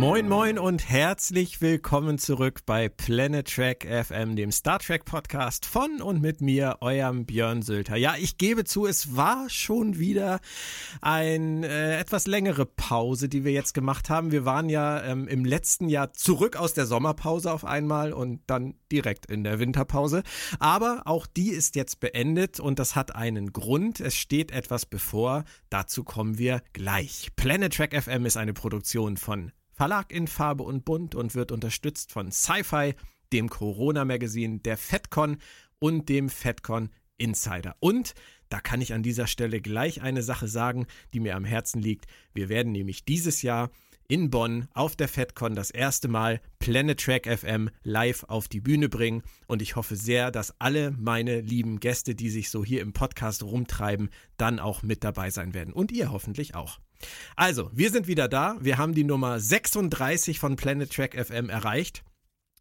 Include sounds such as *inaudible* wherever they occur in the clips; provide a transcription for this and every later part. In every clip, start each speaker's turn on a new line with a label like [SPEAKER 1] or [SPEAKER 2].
[SPEAKER 1] Moin moin und herzlich willkommen zurück bei Planet Trek FM, dem Star Trek Podcast von und mit mir, eurem Björn Sülter. Ja, ich gebe zu, es war schon wieder eine äh, etwas längere Pause, die wir jetzt gemacht haben. Wir waren ja ähm, im letzten Jahr zurück aus der Sommerpause auf einmal und dann direkt in der Winterpause. Aber auch die ist jetzt beendet und das hat einen Grund. Es steht etwas bevor. Dazu kommen wir gleich. Planet Trek FM ist eine Produktion von Verlag in Farbe und Bunt und wird unterstützt von Sci-Fi, dem Corona-Magazin, der FedCon und dem FedCon Insider. Und da kann ich an dieser Stelle gleich eine Sache sagen, die mir am Herzen liegt. Wir werden nämlich dieses Jahr in Bonn auf der FedCon das erste Mal Planet Track FM live auf die Bühne bringen und ich hoffe sehr, dass alle meine lieben Gäste, die sich so hier im Podcast rumtreiben, dann auch mit dabei sein werden und ihr hoffentlich auch. Also, wir sind wieder da. Wir haben die Nummer 36 von Planet Track FM erreicht.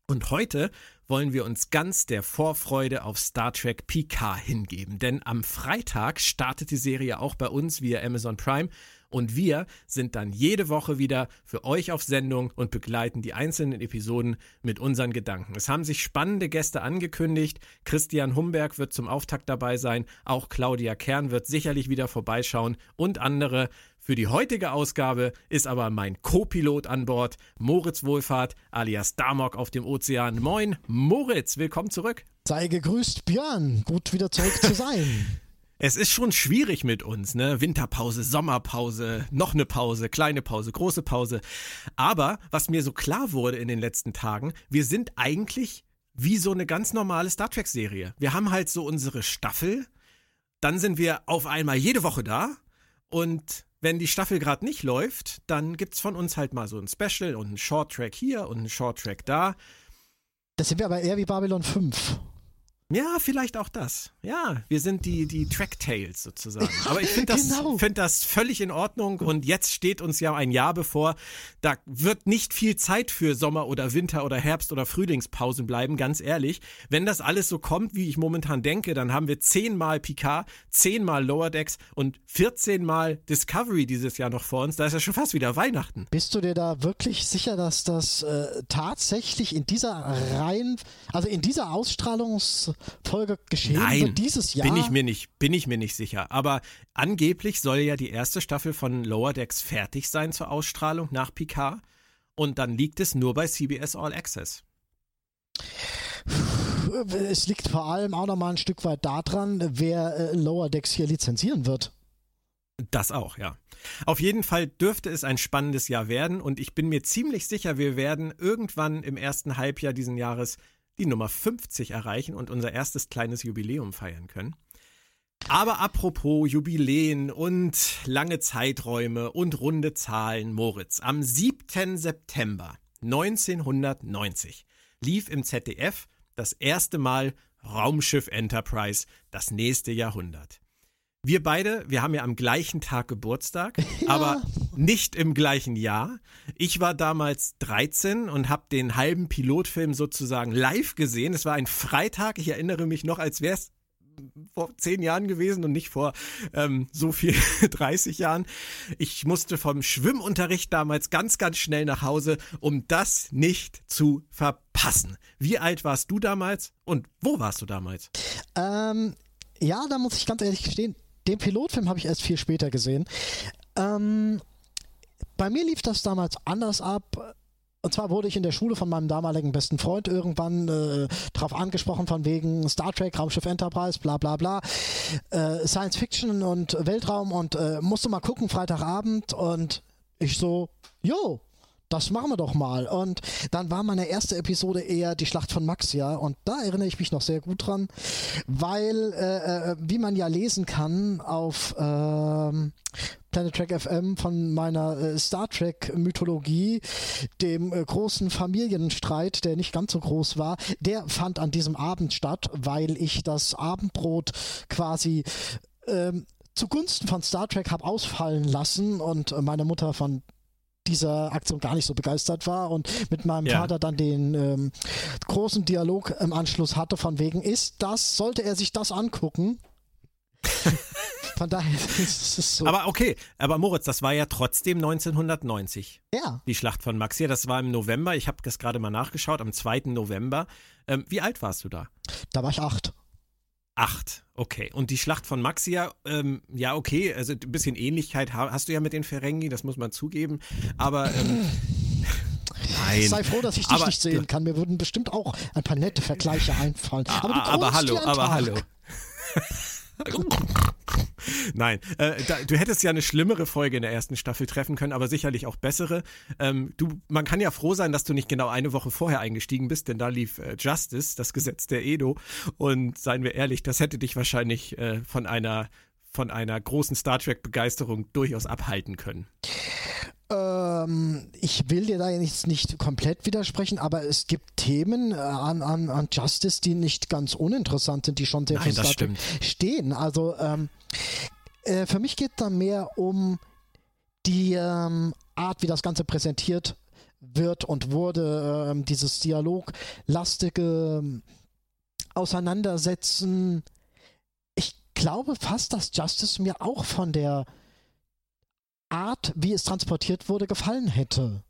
[SPEAKER 1] Und heute wollen wir uns ganz der Vorfreude auf Star Trek Picard hingeben. Denn am Freitag startet die Serie auch bei uns via Amazon Prime. Und wir sind dann jede Woche wieder für euch auf Sendung und begleiten die einzelnen Episoden mit unseren Gedanken. Es haben sich spannende Gäste angekündigt. Christian Humberg wird zum Auftakt dabei sein. Auch Claudia Kern wird sicherlich wieder vorbeischauen und andere. Für die heutige Ausgabe ist aber mein Co-Pilot an Bord, Moritz Wohlfahrt alias Damok auf dem Ozean. Moin, Moritz, willkommen zurück.
[SPEAKER 2] Sei gegrüßt, Björn. Gut wieder zurück zu sein. *laughs*
[SPEAKER 1] Es ist schon schwierig mit uns, ne? Winterpause, Sommerpause, noch eine Pause, kleine Pause, große Pause. Aber was mir so klar wurde in den letzten Tagen, wir sind eigentlich wie so eine ganz normale Star Trek Serie. Wir haben halt so unsere Staffel, dann sind wir auf einmal jede Woche da und wenn die Staffel gerade nicht läuft, dann gibt's von uns halt mal so ein Special und ein Short Track hier und ein Short Track da.
[SPEAKER 2] Das sind wir aber eher wie Babylon 5.
[SPEAKER 1] Ja, vielleicht auch das. Ja, wir sind die, die Tracktails sozusagen. Aber ich finde das, genau. find das völlig in Ordnung und jetzt steht uns ja ein Jahr bevor. Da wird nicht viel Zeit für Sommer- oder Winter- oder Herbst- oder Frühlingspausen bleiben, ganz ehrlich. Wenn das alles so kommt, wie ich momentan denke, dann haben wir zehnmal Picard, zehnmal Lower Decks und 14 Mal Discovery dieses Jahr noch vor uns. Da ist ja schon fast wieder Weihnachten.
[SPEAKER 2] Bist du dir da wirklich sicher, dass das äh, tatsächlich in dieser Reihen, also in dieser Ausstrahlungs Folge geschehen
[SPEAKER 1] Nein,
[SPEAKER 2] wird dieses Jahr?
[SPEAKER 1] Bin ich mir nicht, bin ich mir nicht sicher. Aber angeblich soll ja die erste Staffel von Lower Decks fertig sein zur Ausstrahlung nach Picard. Und dann liegt es nur bei CBS All Access.
[SPEAKER 2] Es liegt vor allem auch noch mal ein Stück weit daran, wer äh, Lower Decks hier lizenzieren wird.
[SPEAKER 1] Das auch, ja. Auf jeden Fall dürfte es ein spannendes Jahr werden und ich bin mir ziemlich sicher, wir werden irgendwann im ersten Halbjahr diesen Jahres die Nummer 50 erreichen und unser erstes kleines Jubiläum feiern können. Aber apropos Jubiläen und lange Zeiträume und runde Zahlen, Moritz, am 7. September 1990 lief im ZDF das erste Mal Raumschiff Enterprise, das nächste Jahrhundert. Wir beide, wir haben ja am gleichen Tag Geburtstag, *laughs* ja. aber nicht im gleichen Jahr. Ich war damals 13 und habe den halben Pilotfilm sozusagen live gesehen. Es war ein Freitag, ich erinnere mich noch, als wäre es vor zehn Jahren gewesen und nicht vor ähm, so viel *laughs* 30 Jahren. Ich musste vom Schwimmunterricht damals ganz, ganz schnell nach Hause, um das nicht zu verpassen. Wie alt warst du damals und wo warst du damals?
[SPEAKER 2] Ähm, ja, da muss ich ganz ehrlich gestehen, den Pilotfilm habe ich erst viel später gesehen. Ähm, bei mir lief das damals anders ab. Und zwar wurde ich in der Schule von meinem damaligen besten Freund irgendwann äh, darauf angesprochen, von wegen Star Trek, Raumschiff Enterprise, bla bla bla, äh, Science Fiction und Weltraum und äh, musste mal gucken, Freitagabend und ich so, jo, das machen wir doch mal. Und dann war meine erste Episode eher die Schlacht von Maxia. Und da erinnere ich mich noch sehr gut dran, weil, äh, äh wie man ja lesen kann auf äh, Planet Trek FM von meiner äh, Star Trek Mythologie, dem äh, großen Familienstreit, der nicht ganz so groß war, der fand an diesem Abend statt, weil ich das Abendbrot quasi ähm, zugunsten von Star Trek habe ausfallen lassen und meine Mutter von dieser Aktion gar nicht so begeistert war und mit meinem ja. Vater dann den ähm, großen Dialog im Anschluss hatte von wegen, ist das, sollte er sich das angucken? *laughs* Von daher *laughs* ist es so.
[SPEAKER 1] Aber okay, aber Moritz, das war ja trotzdem 1990.
[SPEAKER 2] ja,
[SPEAKER 1] Die Schlacht von Maxia, das war im November. Ich habe das gerade mal nachgeschaut, am 2. November. Ähm, wie alt warst du da?
[SPEAKER 2] da war ich acht.
[SPEAKER 1] Acht, okay. Und die Schlacht von Maxia, ähm, ja, okay, also ein bisschen Ähnlichkeit ha- hast du ja mit den Ferengi, das muss man zugeben. Aber ähm, *laughs* nein.
[SPEAKER 2] Sei froh, dass ich dich
[SPEAKER 1] Aber
[SPEAKER 2] nicht sehen kann. Mir würden bestimmt auch ein paar nette Vergleiche einfallen. Aber,
[SPEAKER 1] Ah, aber
[SPEAKER 2] grunzt
[SPEAKER 1] hallo, aber hallo. *laughs* *laughs* Nein, äh, da, du hättest ja eine schlimmere Folge in der ersten Staffel treffen können, aber sicherlich auch bessere. Ähm, du, man kann ja froh sein, dass du nicht genau eine Woche vorher eingestiegen bist, denn da lief äh, Justice, das Gesetz der Edo. Und seien wir ehrlich, das hätte dich wahrscheinlich äh, von einer von einer großen Star Trek Begeisterung durchaus abhalten können.
[SPEAKER 2] Ähm, ich will dir da jetzt nicht komplett widersprechen, aber es gibt Themen äh, an, an, an Justice, die nicht ganz uninteressant sind, die schon sehr
[SPEAKER 1] Nein,
[SPEAKER 2] stehen. Also ähm, äh, für mich geht da mehr um die ähm, Art, wie das Ganze präsentiert wird und wurde, ähm, dieses dialoglastige ähm, Auseinandersetzen. Ich glaube fast, dass Justice mir auch von der Art, wie es transportiert wurde, gefallen hätte.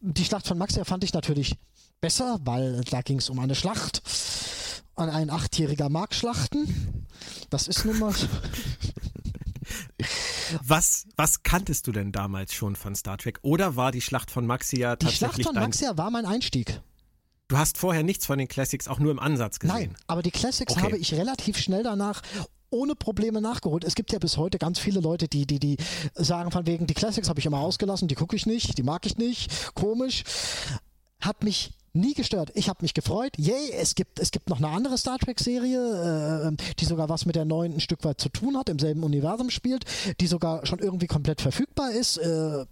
[SPEAKER 2] Die Schlacht von Maxia fand ich natürlich besser, weil da ging es um eine Schlacht. Und ein Achtjähriger mag Schlachten. Das ist nun mal. *laughs*
[SPEAKER 1] Was, was kanntest du denn damals schon von Star Trek? Oder war die Schlacht von Maxia
[SPEAKER 2] Die Schlacht
[SPEAKER 1] tatsächlich
[SPEAKER 2] von. Maxia war mein Einstieg.
[SPEAKER 1] Du hast vorher nichts von den Classics auch nur im Ansatz gesehen.
[SPEAKER 2] Nein, aber die Classics
[SPEAKER 1] Okay.
[SPEAKER 2] habe ich relativ schnell danach ohne Probleme nachgeholt. Es gibt ja bis heute ganz viele Leute, die, die, die sagen von wegen, die Classics habe ich immer ausgelassen, die gucke ich nicht, die mag ich nicht, komisch. Hat mich nie gestört. Ich habe mich gefreut. Yay, es gibt, es gibt noch eine andere Star Trek-Serie, äh, die sogar was mit der neuen ein Stück weit zu tun hat, im selben Universum spielt, die sogar schon irgendwie komplett verfügbar ist. Äh,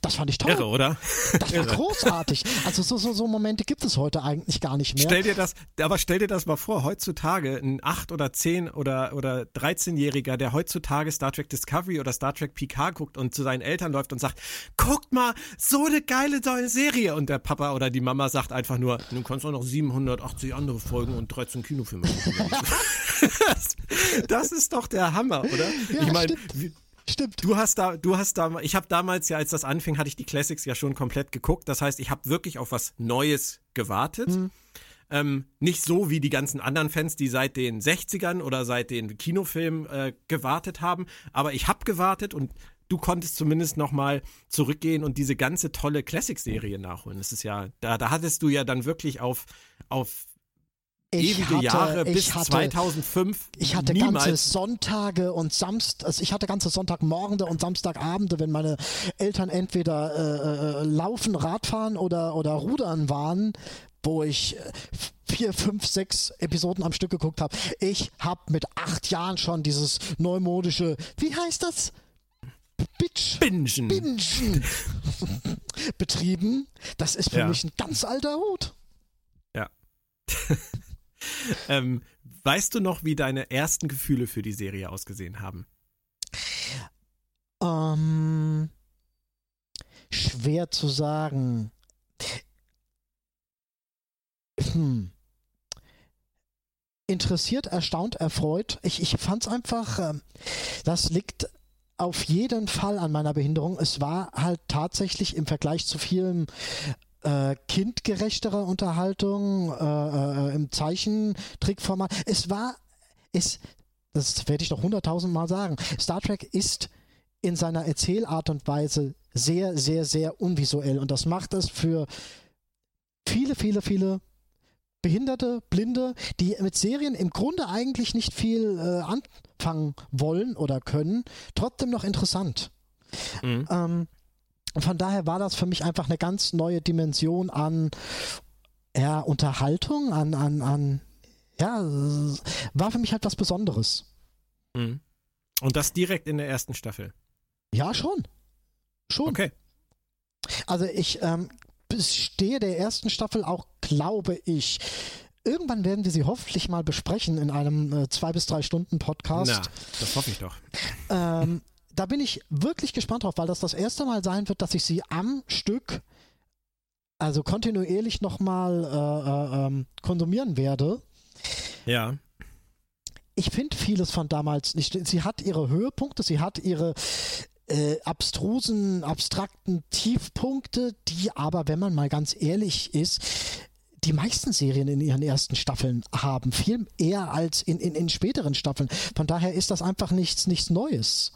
[SPEAKER 2] das fand ich toll.
[SPEAKER 1] Irre, oder?
[SPEAKER 2] Das war großartig. Also so, so, so Momente gibt es heute eigentlich gar nicht mehr.
[SPEAKER 1] Stell dir das, aber stell dir das mal vor, heutzutage ein 8 oder 10 oder, oder 13-Jähriger, der heutzutage Star Trek Discovery oder Star Trek PK guckt und zu seinen Eltern läuft und sagt, guckt mal, so eine geile neue Serie. Und der Papa oder die Mama sagt einfach nur, du kannst auch noch 780 andere Folgen und 13 Kinofilme *laughs* das, das ist doch der Hammer, oder?
[SPEAKER 2] Ja,
[SPEAKER 1] ich meine,
[SPEAKER 2] stimmt.
[SPEAKER 1] Du hast da, du hast da, ich habe damals ja, als das anfing, hatte ich die Classics ja schon komplett geguckt. Das heißt, ich habe wirklich auf was Neues gewartet. Ähm, nicht so wie die ganzen anderen Fans, die seit den 60ern oder seit den Kinofilmen äh, gewartet haben. Aber ich habe gewartet und du konntest zumindest nochmal zurückgehen und diese ganze tolle Classic-Serie nachholen. Das ist ja, da, da hattest du ja dann wirklich auf, auf
[SPEAKER 2] Ich
[SPEAKER 1] ewige
[SPEAKER 2] hatte-
[SPEAKER 1] Jahre bis
[SPEAKER 2] hatte-
[SPEAKER 1] 2005
[SPEAKER 2] Ich hatte ganze
[SPEAKER 1] niemals
[SPEAKER 2] Sonntage und Samst, also ich hatte ganze Sonntagmorgende und Samstagabende, wenn meine Eltern entweder äh, äh, laufen, Radfahren oder, oder rudern waren, wo ich äh, vier, fünf, sechs Episoden am Stück geguckt habe. Ich habe mit acht Jahren schon dieses neumodische, wie heißt das? Bitch.
[SPEAKER 1] bingen.
[SPEAKER 2] Bingen *laughs* betrieben. Das ist für
[SPEAKER 1] Ja.
[SPEAKER 2] mich ein ganz alter Hut. *laughs* *laughs*
[SPEAKER 1] Ähm, weißt du noch, wie deine ersten Gefühle für die Serie ausgesehen haben?
[SPEAKER 2] Ähm, schwer zu sagen. Hm. Interessiert, erstaunt, erfreut. Ich, ich fand es einfach, ähm, das liegt auf jeden Fall an meiner Behinderung. Es war halt tatsächlich im Vergleich zu vielen äh, kindgerechtere Unterhaltung äh, äh, im Zeichentrickformat. Es war, es, das werde ich noch hunderttausend Mal sagen. Star Trek ist in seiner Erzählart und Weise sehr, sehr, sehr unvisuell und das macht es für viele, viele, viele Behinderte, Blinde, die mit Serien im Grunde eigentlich nicht viel äh, anfangen wollen oder können, trotzdem noch interessant.
[SPEAKER 1] Mhm.
[SPEAKER 2] Ähm, von daher war das für mich einfach eine ganz neue Dimension an ja, Unterhaltung, an, an, an ja, war für mich halt was Besonderes.
[SPEAKER 1] Mhm. Und das direkt in der ersten Staffel.
[SPEAKER 2] Ja, schon. Schon.
[SPEAKER 1] Okay.
[SPEAKER 2] Also ich ähm, bestehe der ersten Staffel auch, glaube ich. Irgendwann werden wir sie hoffentlich mal besprechen in einem äh, zwei bis drei Stunden Podcast.
[SPEAKER 1] Na, das hoffe ich doch.
[SPEAKER 2] Ähm, da bin ich wirklich gespannt drauf, weil das das erste Mal sein wird, dass ich sie am Stück, also kontinuierlich nochmal äh, äh, ähm, konsumieren werde.
[SPEAKER 1] Ja.
[SPEAKER 2] ich finde vieles von damals nicht. Sie hat ihre Höhepunkte, sie hat ihre äh, abstrusen, abstrakten Tiefpunkte, die aber, wenn man mal ganz ehrlich ist, die meisten Serien in ihren ersten Staffeln haben, viel eher als in, in, in späteren Staffeln. Von daher ist das einfach nichts, nichts Neues.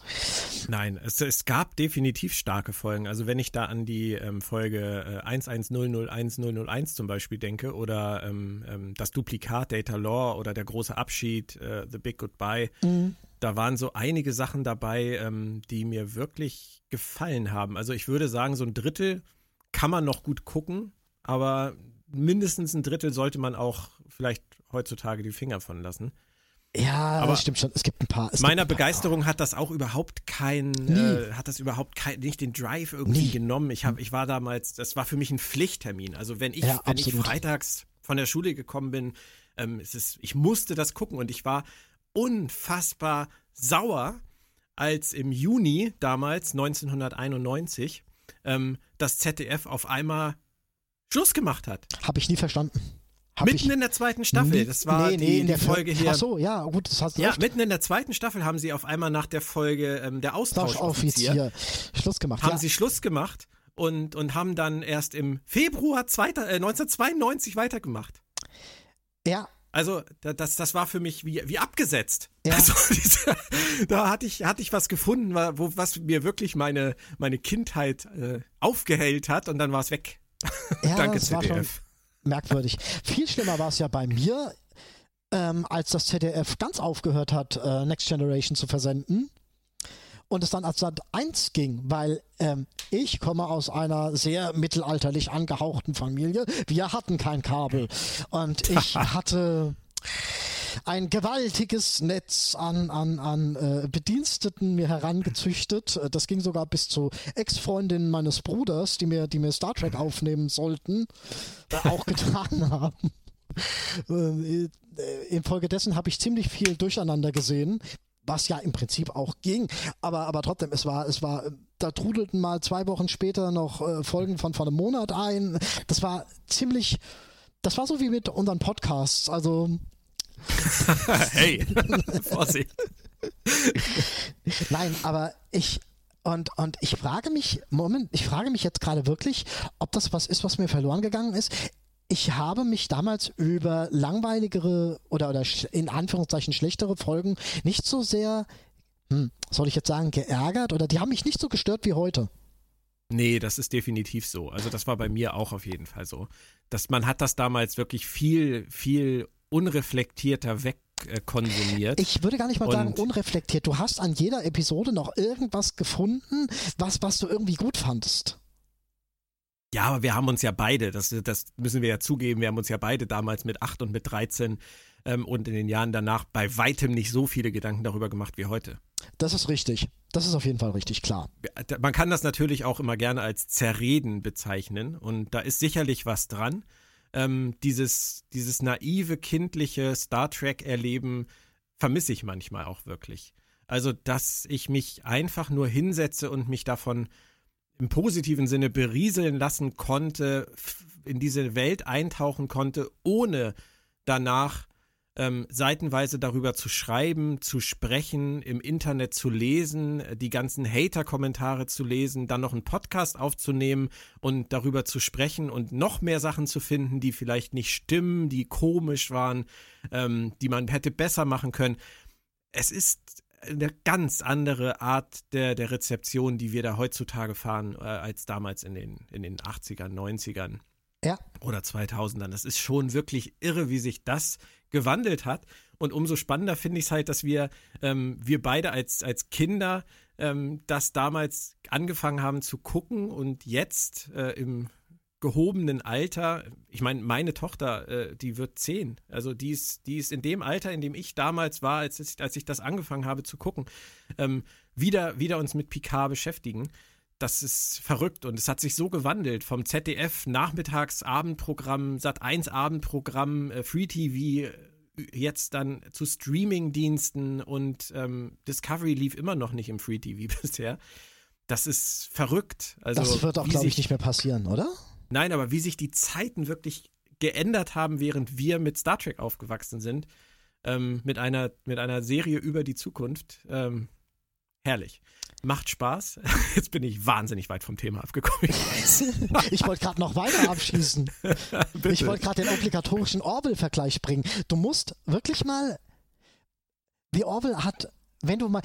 [SPEAKER 1] Nein, es, es gab definitiv starke Folgen. Also wenn ich da an die ähm, Folge äh, 11001001 zum Beispiel denke oder ähm, ähm, das Duplikat Data Law oder der große Abschied, äh, The Big Goodbye, mhm. da waren so einige Sachen dabei, ähm, die mir wirklich gefallen haben. Also ich würde sagen, so ein Drittel kann man noch gut gucken, aber mindestens ein Drittel sollte man auch vielleicht heutzutage die Finger von lassen.
[SPEAKER 2] Ja, aber das stimmt schon. Es gibt ein paar.
[SPEAKER 1] meiner Begeisterung hat das auch überhaupt kein, äh, hat das überhaupt kein, nicht den Drive irgendwie Nie. genommen. Ich habe, ich war damals, das war für mich ein Pflichttermin. Also wenn ich, ja, wenn ich freitags von der Schule gekommen bin, ähm, es ist, ich musste das gucken und ich war unfassbar sauer, als im Juni damals 1991 ähm, das ZDF auf einmal Schluss gemacht hat.
[SPEAKER 2] Habe ich nie verstanden.
[SPEAKER 1] Hab mitten in der zweiten Staffel. Das war nee, nee, die, in der Folge hier.
[SPEAKER 2] Ach so, ja, gut, das hast du
[SPEAKER 1] Ja, recht. mitten in der zweiten Staffel haben sie auf einmal nach der Folge ähm, der Austauschoffizier
[SPEAKER 2] Schluss gemacht.
[SPEAKER 1] Haben
[SPEAKER 2] ja.
[SPEAKER 1] sie Schluss gemacht und, und haben dann erst im Februar zweiter, äh, 1992 weitergemacht.
[SPEAKER 2] Ja,
[SPEAKER 1] also das, das war für mich wie, wie abgesetzt. Ja. *laughs* Also, diese, da hatte ich, hatte ich was gefunden, wo, was mir wirklich meine, meine Kindheit äh, aufgehellt hat und dann war es weg. *laughs*
[SPEAKER 2] Ja, Danke, das ZDF. war schon merkwürdig. Viel schlimmer war es ja bei mir, ähm, als das ZDF ganz aufgehört hat, äh, Next Generation zu versenden. Und es dann als Sat 1 ging, weil ähm, ich komme aus einer sehr mittelalterlich angehauchten Familie. Wir hatten kein Kabel. Und ich *laughs* hatte ein gewaltiges Netz an, an, an äh, Bediensteten mir herangezüchtet. Äh, das ging sogar bis zu Ex-Freundinnen meines Bruders, die mir, die mir Star Trek aufnehmen sollten, äh, auch getan *laughs* haben. Äh, infolgedessen habe ich ziemlich viel durcheinander gesehen, was ja im Prinzip auch ging. Aber, aber trotzdem, es war, es war, da trudelten mal zwei Wochen später noch Folgen von vor einem Monat ein. Das war ziemlich, das war so wie mit unseren Podcasts. Also *laughs*
[SPEAKER 1] hey, *laughs* Vorsicht.
[SPEAKER 2] Nein, aber ich und und ich frage mich, Moment, ich frage mich jetzt gerade wirklich, ob das was ist, was mir verloren gegangen ist. Ich habe mich damals über langweiligere oder, oder in Anführungszeichen schlechtere Folgen nicht so sehr, hm, soll ich jetzt sagen, geärgert oder die haben mich nicht so gestört wie heute.
[SPEAKER 1] Nee, das ist definitiv so. Also das war bei mir auch auf jeden Fall so. Dass man hat das damals wirklich viel, viel unreflektierter wegkonsumiert.
[SPEAKER 2] Ich würde gar nicht mal und sagen unreflektiert. Du hast an jeder Episode noch irgendwas gefunden, was, was du irgendwie gut fandest.
[SPEAKER 1] Ja, aber wir haben uns ja beide, das, das müssen wir ja zugeben, wir haben uns ja beide damals mit 8 und mit 13 ähm, und in den Jahren danach bei weitem nicht so viele Gedanken darüber gemacht wie heute.
[SPEAKER 2] Das ist richtig. Das ist auf jeden Fall richtig klar.
[SPEAKER 1] Man kann das natürlich auch immer gerne als Zerreden bezeichnen und da ist sicherlich was dran ähm, dieses, dieses naive, kindliche Star Trek-Erleben vermisse ich manchmal auch wirklich. Also, dass ich mich einfach nur hinsetze und mich davon im positiven Sinne berieseln lassen konnte, in diese Welt eintauchen konnte, ohne danach ähm, seitenweise darüber zu schreiben, zu sprechen, im Internet zu lesen, die ganzen Hater-Kommentare zu lesen, dann noch einen Podcast aufzunehmen und darüber zu sprechen und noch mehr Sachen zu finden, die vielleicht nicht stimmen, die komisch waren, ähm, die man hätte besser machen können. Es ist eine ganz andere Art der, der Rezeption, die wir da heutzutage fahren, äh, als damals in den, in den 80ern, 90ern.
[SPEAKER 2] Ja.
[SPEAKER 1] Oder 2000ern. Das ist schon wirklich irre, wie sich das gewandelt hat. Und umso spannender finde ich es halt, dass wir, ähm, wir beide als, als Kinder ähm, das damals angefangen haben zu gucken und jetzt äh, im gehobenen Alter, ich meine, meine Tochter, äh, die wird zehn. Also die ist, die ist in dem Alter, in dem ich damals war, als ich, als ich das angefangen habe zu gucken, ähm, wieder, wieder uns mit Picard beschäftigen das ist verrückt und es hat sich so gewandelt vom ZDF Nachmittags Abendprogramm, Sat 1 Abendprogramm, äh, Free TV äh, jetzt dann zu Streamingdiensten und ähm, Discovery lief immer noch nicht im Free TV *laughs* bisher. Das ist verrückt. Also,
[SPEAKER 2] das wird auch, glaube ich, nicht mehr passieren, oder?
[SPEAKER 1] Nein, aber wie sich die Zeiten wirklich geändert haben, während wir mit Star Trek aufgewachsen sind, ähm, mit, einer, mit einer Serie über die Zukunft. Ähm, herrlich. Macht Spaß. *laughs* Jetzt bin ich wahnsinnig weit vom Thema abgekommen. *laughs*
[SPEAKER 2] Ich, wollte gerade noch weiter abschließen. *laughs* ich wollte gerade den obligatorischen Orwell-Vergleich bringen. Du musst wirklich mal. Wie Orwell hat, wenn du mal.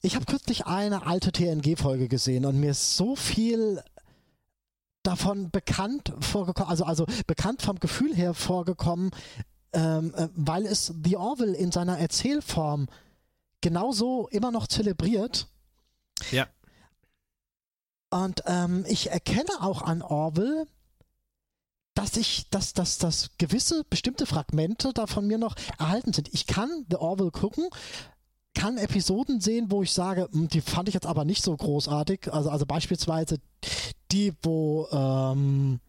[SPEAKER 2] Ich habe kürzlich eine alte TNG-Folge gesehen und mir ist so viel davon bekannt vorgekommen, also, also bekannt vom Gefühl her vorgekommen, ähm, äh, weil es The Orville in seiner Erzählform genauso immer noch zelebriert.
[SPEAKER 1] Ja.
[SPEAKER 2] Und ähm, ich erkenne auch an Orville, dass ich, dass, dass, dass gewisse bestimmte Fragmente da von mir noch erhalten sind. Ich kann The Orville gucken, kann Episoden sehen, wo ich sage, hm, die fand ich jetzt aber nicht so großartig. Also, also beispielsweise die, wo, ähm,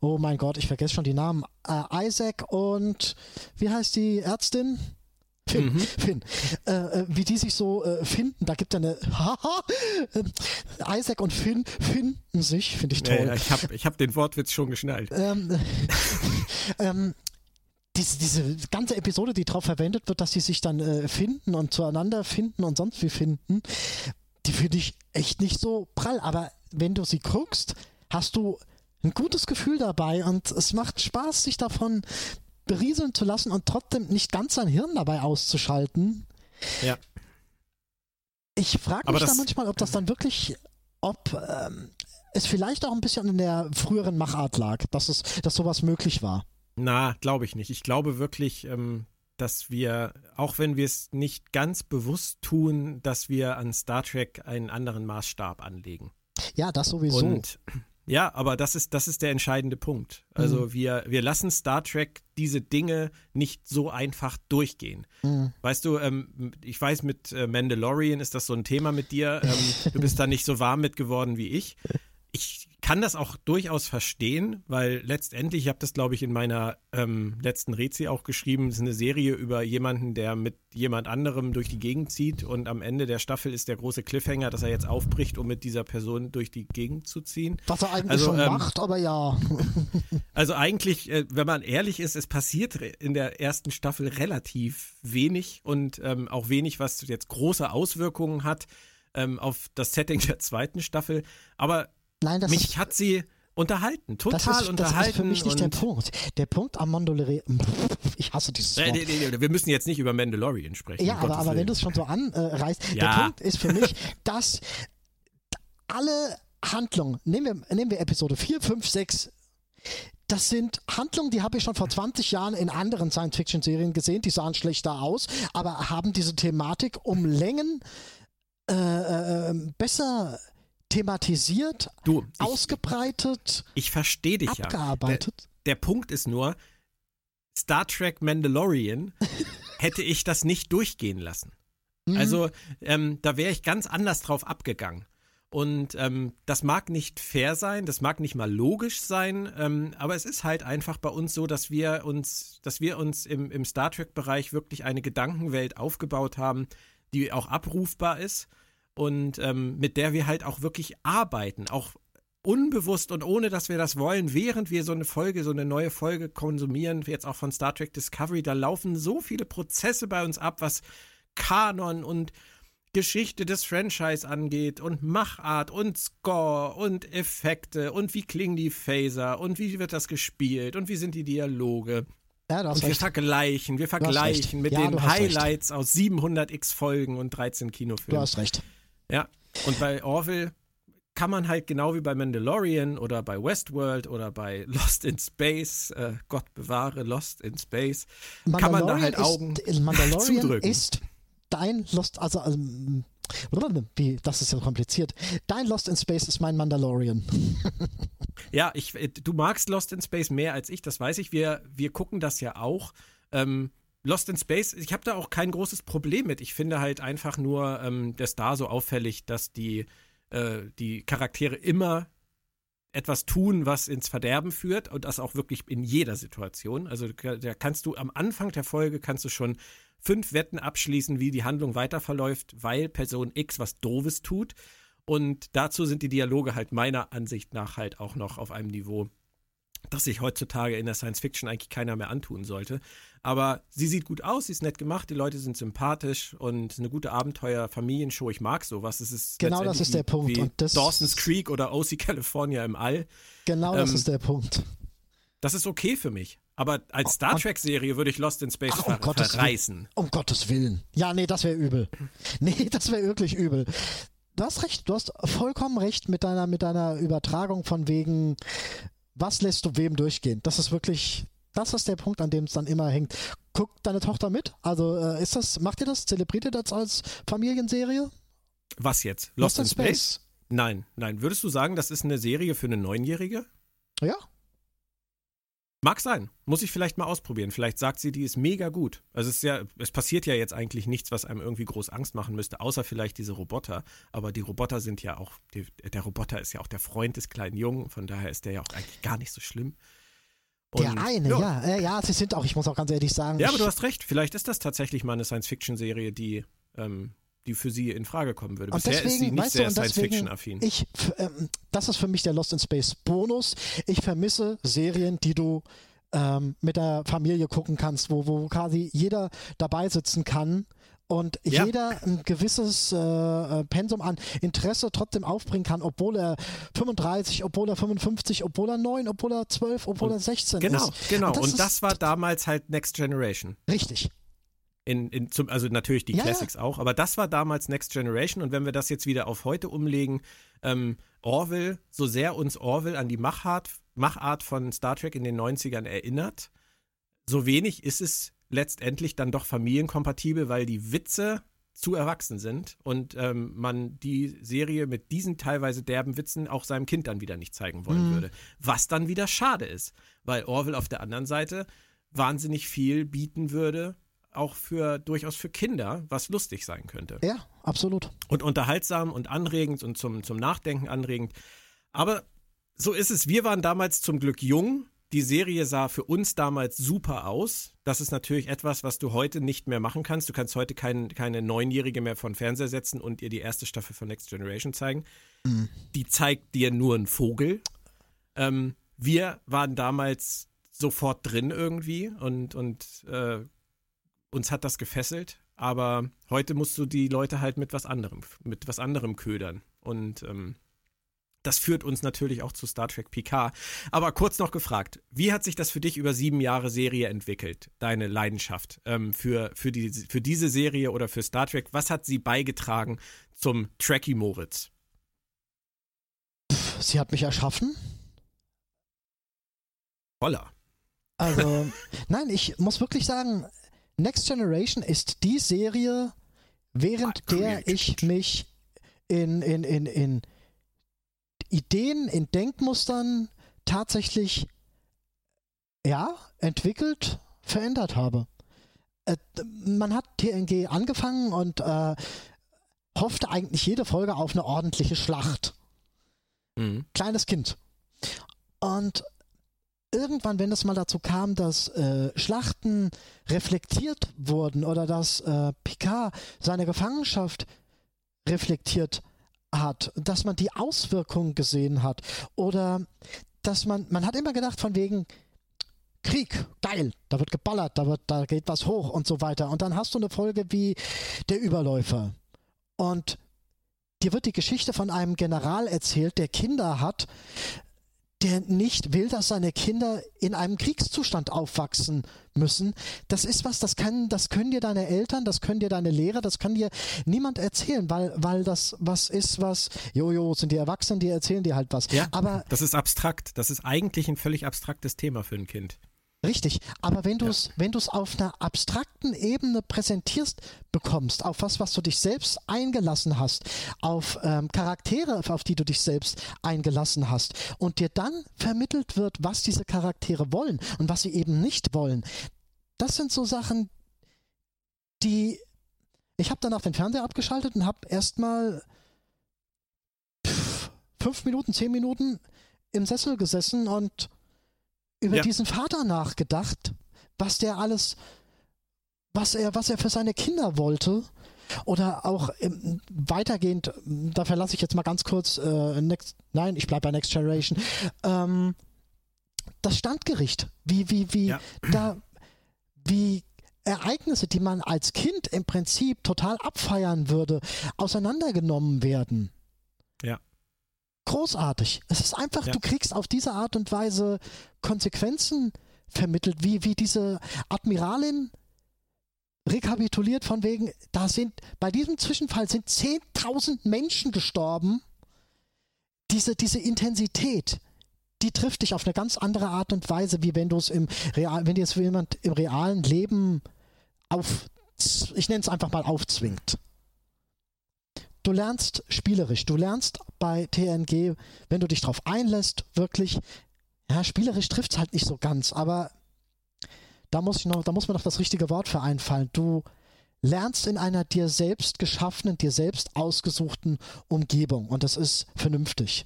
[SPEAKER 2] oh mein Gott, ich vergesse schon die Namen, äh, Isaac und wie heißt die Ärztin? Finn, mhm. Finn. Äh, äh wie die sich so äh, finden, da gibt es eine *laughs* Haha, äh, Isaac und Finn finden sich, finde ich toll. Ja,
[SPEAKER 1] ja, ich habe ich hab den Wortwitz schon geschnallt. Ähm, *laughs*
[SPEAKER 2] ähm, diese, diese ganze Episode, die darauf verwendet wird, dass sie sich dann äh, finden und zueinander finden und sonst wie finden, die finde ich echt nicht so prall. Aber wenn du sie guckst, hast du ein gutes Gefühl dabei und es macht Spaß, sich davon berieseln zu lassen und trotzdem nicht ganz sein Hirn dabei auszuschalten.
[SPEAKER 1] Ja.
[SPEAKER 2] Ich frage mich da manchmal, ob das dann wirklich, ob ähm, es vielleicht auch ein bisschen in der früheren Machart lag, dass es, dass sowas möglich war.
[SPEAKER 1] Na, glaube ich nicht. Ich glaube wirklich, ähm, dass wir, auch wenn wir es nicht ganz bewusst tun, dass wir an Star Trek einen anderen Maßstab anlegen.
[SPEAKER 2] Ja, das sowieso.
[SPEAKER 1] Und ja, aber das ist, das ist der entscheidende Punkt. Also mhm. wir, wir lassen Star Trek diese Dinge nicht so einfach durchgehen. Mhm. Weißt du, ähm, ich weiß, mit äh, Mandalorian ist das so ein Thema mit dir. Ähm, du bist da nicht so warm mit geworden wie ich. Ich kann das auch durchaus verstehen, weil letztendlich, ich habe das, glaube ich, in meiner ähm, letzten Rezi auch geschrieben, es ist eine Serie über jemanden, der mit jemand anderem durch die Gegend zieht und am Ende der Staffel ist der große Cliffhanger, dass er jetzt aufbricht, um mit dieser Person durch die Gegend zu ziehen.
[SPEAKER 2] Was er eigentlich also, schon ähm, macht, aber ja. *laughs*
[SPEAKER 1] also eigentlich, äh, wenn man ehrlich ist, es passiert in der ersten Staffel relativ wenig und ähm, auch wenig, was jetzt große Auswirkungen hat ähm, auf das Setting der zweiten Staffel. Aber Nein, das Mich ist, hat sie unterhalten, total das ist, unterhalten. Das ist
[SPEAKER 2] für mich nicht der Punkt. Der Punkt am Mandalorian, *laughs* ich hasse dieses Wort.
[SPEAKER 1] Nee, nee, nee, wir müssen jetzt nicht über Mandalorian sprechen.
[SPEAKER 2] Ja, aber, aber wenn du es schon so anreißt, ja. der Punkt ist für mich, *laughs* dass alle Handlungen, nehmen wir, nehmen wir Episode 4, 5, 6, das sind Handlungen, die habe ich schon vor 20 Jahren in anderen Science-Fiction-Serien gesehen, die sahen schlechter aus, aber haben diese Thematik um Längen äh, äh, besser thematisiert, du, ich, ausgebreitet,
[SPEAKER 1] ich verstehe dich
[SPEAKER 2] abgearbeitet.
[SPEAKER 1] Ja. Der, der Punkt ist nur, Star Trek Mandalorian *laughs* hätte ich das nicht durchgehen lassen. Mhm. Also ähm, da wäre ich ganz anders drauf abgegangen. Und ähm, das mag nicht fair sein, das mag nicht mal logisch sein, ähm, aber es ist halt einfach bei uns so, dass wir uns, dass wir uns im, im Star Trek-Bereich wirklich eine Gedankenwelt aufgebaut haben, die auch abrufbar ist und ähm, mit der wir halt auch wirklich arbeiten, auch unbewusst und ohne dass wir das wollen, während wir so eine Folge, so eine neue Folge konsumieren, jetzt auch von Star Trek Discovery, da laufen so viele Prozesse bei uns ab, was Kanon und Geschichte des Franchise angeht und Machart und Score und Effekte und wie klingen die Phaser und wie wird das gespielt und wie sind die Dialoge. Ja, und wir vergleichen, wir vergleichen mit ja, den Highlights recht. aus 700 x Folgen und 13 Kinofilmen.
[SPEAKER 2] Du hast recht.
[SPEAKER 1] Ja, und bei Orville kann man halt genau wie bei Mandalorian oder bei Westworld oder bei *laughs* Lost in Space, äh, Gott bewahre Lost in Space, kann man da halt Augen
[SPEAKER 2] ist, Mandalorian zudrücken. ist dein Lost, also, also wie, das ist ja kompliziert. Dein Lost in Space ist mein Mandalorian. *laughs*
[SPEAKER 1] ja, ich, äh, du magst Lost in Space mehr als ich, das weiß ich. Wir, wir gucken das ja auch. Ähm, Lost in Space, ich habe da auch kein großes Problem mit. Ich finde halt einfach nur ähm, der Star so auffällig, dass die, äh, die Charaktere immer etwas tun, was ins Verderben führt und das auch wirklich in jeder Situation. Also da kannst du am Anfang der Folge kannst du schon fünf Wetten abschließen, wie die Handlung weiter verläuft, weil Person X was Doofes tut. Und dazu sind die Dialoge halt meiner Ansicht nach halt auch noch auf einem Niveau, das sich heutzutage in der Science Fiction eigentlich keiner mehr antun sollte. Aber sie sieht gut aus, sie ist nett gemacht, die Leute sind sympathisch und eine gute Abenteuer-Familienshow. Ich mag sowas. Es ist
[SPEAKER 2] genau das ist der Punkt.
[SPEAKER 1] und das Dawson's Creek oder OC *laughs* California im All.
[SPEAKER 2] Genau das ähm, ist der Punkt.
[SPEAKER 1] Das ist okay für mich. Aber als Star Trek-Serie würde ich Lost in Space Ach, um ver Gottes verreißen.
[SPEAKER 2] Willen. Um Gottes Willen. Ja, nee, das wäre übel. *laughs* Nee, das wäre wirklich übel. Du hast recht, du hast vollkommen recht mit deiner, mit deiner Übertragung von wegen, was lässt du wem durchgehen? Das ist wirklich, das ist der Punkt, an dem es dann immer hängt. Guckt deine Tochter mit? Also äh, ist das, macht ihr das? Zelebriert ihr das als Familienserie?
[SPEAKER 1] Was jetzt? Lost, Lost in, Space? Space? Nein, nein. Würdest du sagen, das ist eine Serie für eine Neunjährige?
[SPEAKER 2] Ja,
[SPEAKER 1] Mag sein. Muss ich vielleicht mal ausprobieren. Vielleicht sagt sie, die ist mega gut. Also es ist ja, es passiert ja jetzt eigentlich nichts, was einem irgendwie groß Angst machen müsste, außer vielleicht diese Roboter. Aber die Roboter sind ja auch, die, der Roboter ist ja auch der Freund des kleinen Jungen, von daher ist der ja auch eigentlich gar nicht so schlimm.
[SPEAKER 2] Und, der eine, ja. ja. Äh, ja, sie sind auch, ich muss auch ganz ehrlich sagen.
[SPEAKER 1] Ja, aber du hast recht. Vielleicht ist das tatsächlich mal eine Science-Fiction-Serie, die ähm, die für sie in Frage kommen würde. Bisher deswegen, ist sie nicht sehr Science-Fiction-affin.
[SPEAKER 2] Ich, ähm, das ist für mich der Lost in Space Bonus. Ich vermisse Serien, die du ähm, mit der Familie gucken kannst, wo, wo quasi jeder dabei sitzen kann und ja. jeder ein gewisses äh, äh Pensum an Interesse trotzdem aufbringen kann, obwohl er 35, obwohl er 55, obwohl er 9, obwohl er 12, obwohl und er 16
[SPEAKER 1] genau,
[SPEAKER 2] ist.
[SPEAKER 1] Genau, genau. Und, das, und das war damals halt Next Generation.
[SPEAKER 2] Richtig.
[SPEAKER 1] In, in zum, also natürlich die ja, Classics ja. auch, aber das war damals Next Generation und wenn wir das jetzt wieder auf heute umlegen, ähm, Orville, so sehr uns Orville an die Machart, Machart von Star Trek in den 90ern erinnert, so wenig ist es letztendlich dann doch familienkompatibel, weil die Witze zu erwachsen sind und ähm, man die Serie mit diesen teilweise derben Witzen auch seinem Kind dann wieder nicht zeigen wollen mhm. würde. Was dann wieder schade ist, weil Orville auf der anderen Seite wahnsinnig viel bieten würde auch für durchaus für Kinder was lustig sein könnte.
[SPEAKER 2] Ja, absolut.
[SPEAKER 1] Und unterhaltsam und anregend und zum, zum Nachdenken anregend. Aber so ist es. Wir waren damals zum Glück jung. Die Serie sah für uns damals super aus. Das ist natürlich etwas, was du heute nicht mehr machen kannst. Du kannst heute kein, keine Neunjährige mehr von Fernseher setzen und ihr die erste Staffel von Next Generation zeigen. Mhm. Die zeigt dir nur einen Vogel. Ähm, wir waren damals sofort drin irgendwie und, und äh, uns hat das gefesselt, aber heute musst du die Leute halt mit was anderem, mit was anderem ködern. Und ähm, das führt uns natürlich auch zu Star Trek PK. Aber kurz noch gefragt, wie hat sich das für dich über sieben Jahre Serie entwickelt, deine Leidenschaft ähm, für, für, die, für diese Serie oder für Star Trek? Was hat sie beigetragen zum Trekkie Moritz?
[SPEAKER 2] Sie hat mich erschaffen.
[SPEAKER 1] Voller.
[SPEAKER 2] Also, *laughs* nein, ich muss wirklich sagen, Next Generation ist die Serie, während der ich mich in, in, in, in Ideen, in Denkmustern tatsächlich ja, entwickelt, verändert habe. Äh, man hat TNG angefangen und äh, hoffte eigentlich jede Folge auf eine ordentliche Schlacht. Mhm. Kleines Kind. Und irgendwann, wenn es mal dazu kam, dass äh, Schlachten reflektiert wurden oder dass äh, Picard seine Gefangenschaft reflektiert hat, dass man die Auswirkungen gesehen hat oder dass man, man hat immer gedacht von wegen Krieg, geil, da wird geballert, da wird, da geht was hoch und so weiter. Und dann hast du eine Folge wie der Überläufer und dir wird die Geschichte von einem General erzählt, der Kinder hat, der nicht will, dass seine Kinder in einem Kriegszustand aufwachsen müssen. Das ist was, das kann, das können dir deine Eltern, das können dir deine Lehrer, das kann dir niemand erzählen, weil, weil das was ist, was, jojo, sind die Erwachsenen, die erzählen dir halt was.
[SPEAKER 1] Ja, aber. Das ist abstrakt. Das ist eigentlich ein völlig abstraktes Thema für ein Kind.
[SPEAKER 2] Richtig, aber wenn du es, ja. wenn du es auf einer abstrakten Ebene präsentierst bekommst, auf was, was du dich selbst eingelassen hast, auf ähm, Charaktere, auf die du dich selbst eingelassen hast, und dir dann vermittelt wird, was diese Charaktere wollen und was sie eben nicht wollen, das sind so Sachen, die ich habe danach den Fernseher abgeschaltet und habe erstmal fünf Minuten, zehn Minuten im Sessel gesessen und über ja. diesen Vater nachgedacht, was der alles, was er, was er für seine Kinder wollte. Oder auch ähm, weitergehend, da verlasse ich jetzt mal ganz kurz äh, Next, nein, ich bleibe bei Next Generation. Ähm, das Standgericht, wie, wie, wie, ja. da, wie Ereignisse, die man als Kind im Prinzip total abfeiern würde, auseinandergenommen werden. Großartig. Es ist einfach, ja. du kriegst auf diese Art und Weise Konsequenzen vermittelt, wie, wie diese Admiralin rekapituliert von wegen, da sind, bei diesem Zwischenfall sind 10.000 Menschen gestorben. Diese, diese Intensität, die trifft dich auf eine ganz andere Art und Weise, wie wenn du es im real, wenn dir es jemand im realen Leben auf, ich nenne es einfach mal aufzwingt. Du lernst spielerisch, du lernst bei TNG, wenn du dich darauf einlässt, wirklich, ja, spielerisch trifft es halt nicht so ganz, aber da muss ich noch, da muss mir noch das richtige Wort für einfallen. Du lernst in einer dir selbst geschaffenen, dir selbst ausgesuchten Umgebung und das ist vernünftig.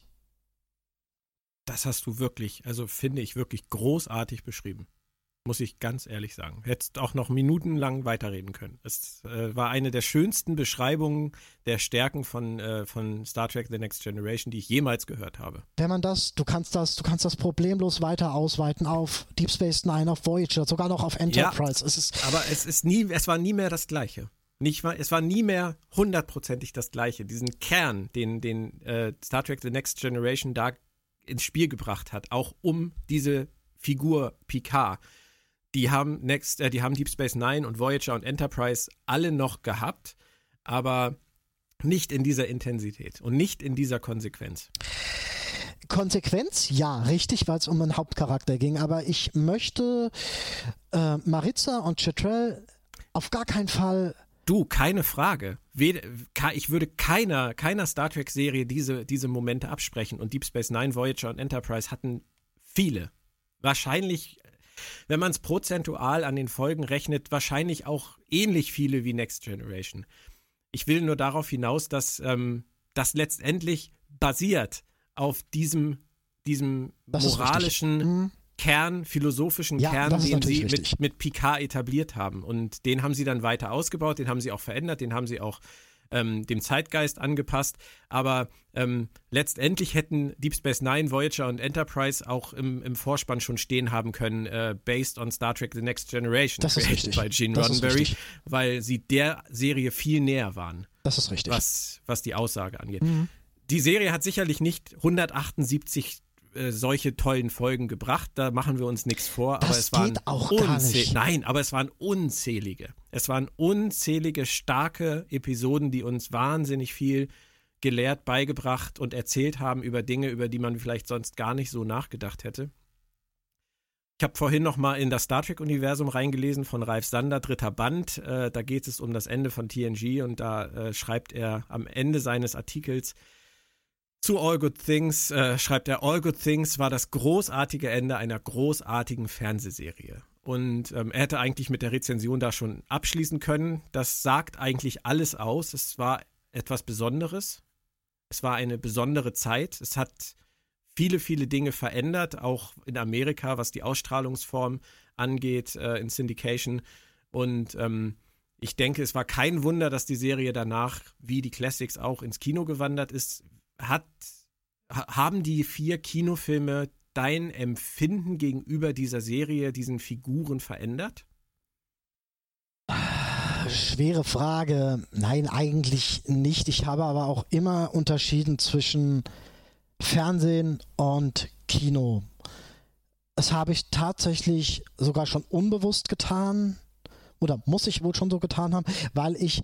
[SPEAKER 1] Das hast du wirklich, also finde ich wirklich großartig beschrieben. Muss ich ganz ehrlich sagen. Hättest auch noch minutenlang weiterreden können. Es äh, war eine der schönsten Beschreibungen der Stärken von, äh, von Star Trek The Next Generation, die ich jemals gehört habe.
[SPEAKER 2] Wenn man das, du kannst das, du kannst das problemlos weiter ausweiten auf Deep Space Nine, auf Voyager, sogar noch auf Enterprise.
[SPEAKER 1] Ja, es ist, aber es ist nie, es war nie mehr das Gleiche. Nicht, es war nie mehr hundertprozentig das Gleiche. Diesen Kern, den, den äh, Star Trek The Next Generation da ins Spiel gebracht hat, auch um diese Figur Picard. Die haben Next, äh, die haben Deep Space Nine und Voyager und Enterprise alle noch gehabt, aber nicht in dieser Intensität und nicht in dieser Konsequenz.
[SPEAKER 2] Konsequenz, ja, richtig, weil es um einen Hauptcharakter ging. Aber ich möchte äh, Maritza und Chetrell auf gar keinen Fall
[SPEAKER 1] Du, keine Frage. Ich würde keiner, keiner Star Trek-Serie diese, diese Momente absprechen. Und Deep Space Nine, Voyager und Enterprise hatten viele. Wahrscheinlich, wenn man es prozentual an den Folgen rechnet, wahrscheinlich auch ähnlich viele wie Next Generation. Ich will nur darauf hinaus, dass ähm, das letztendlich basiert auf diesem, diesem moralischen, mhm. Kern, philosophischen ja, Kern, den sie mit, mit Picard etabliert haben. Und den haben sie dann weiter ausgebaut, den haben sie auch verändert, den haben sie auch ähm, dem Zeitgeist angepasst. Aber ähm, letztendlich hätten Deep Space Nine, Voyager und Enterprise auch im, im Vorspann schon stehen haben können, äh, based on Star Trek The Next Generation.
[SPEAKER 2] Das ist richtig.
[SPEAKER 1] Bei Gene das Roddenberry, weil sie der Serie viel näher waren.
[SPEAKER 2] Das ist richtig.
[SPEAKER 1] Was, was die Aussage angeht. Mhm. Die Serie hat sicherlich nicht 178 äh, solche tollen Folgen gebracht, da machen wir uns nichts vor.
[SPEAKER 2] Das
[SPEAKER 1] aber es waren
[SPEAKER 2] auch gar nicht.
[SPEAKER 1] Nein, aber es waren unzählige. Es waren unzählige starke Episoden, die uns wahnsinnig viel gelehrt, beigebracht und erzählt haben über Dinge, über die man vielleicht sonst gar nicht so nachgedacht hätte. Ich habe vorhin noch mal in das Star Trek Universum reingelesen von Ralf Sander, dritter Band. Äh, da geht es um das Ende von TNG und da äh, schreibt er am Ende seines Artikels, zu All Good Things äh, schreibt er, All Good Things war das großartige Ende einer großartigen Fernsehserie. Und ähm, er hätte eigentlich mit der Rezension da schon abschließen können. Das sagt eigentlich alles aus. Es war etwas Besonderes. Es war eine besondere Zeit. Es hat viele, viele Dinge verändert, auch in Amerika, was die Ausstrahlungsform angeht, äh, in Syndication. Und ähm, ich denke, es war kein Wunder, dass die Serie danach, wie die Classics auch, ins Kino gewandert ist hat, haben die vier Kinofilme dein Empfinden gegenüber dieser Serie, diesen Figuren verändert?
[SPEAKER 2] Schwere Frage. Nein, eigentlich nicht. Ich habe aber auch immer unterschieden zwischen Fernsehen und Kino. Das habe ich tatsächlich sogar schon unbewusst getan. Oder muss ich wohl schon so getan haben, weil ich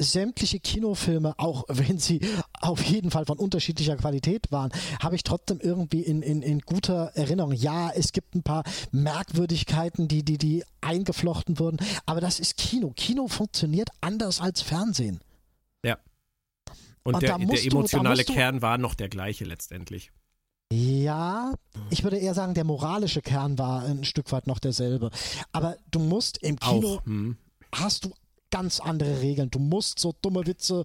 [SPEAKER 2] sämtliche Kinofilme, auch wenn sie auf jeden Fall von unterschiedlicher Qualität waren, habe ich trotzdem irgendwie in, in, in guter Erinnerung. Ja, es gibt ein paar Merkwürdigkeiten, die, die, die eingeflochten wurden, aber das ist Kino. Kino funktioniert anders als Fernsehen.
[SPEAKER 1] Ja. Und, Und der, der, emotionale du, Kern war noch der gleiche letztendlich.
[SPEAKER 2] Ja, ich würde eher sagen, der moralische Kern war ein Stück weit noch derselbe. Aber du musst im Kino, Auch, hm. hast du ganz andere Regeln. Du musst so dumme Witze,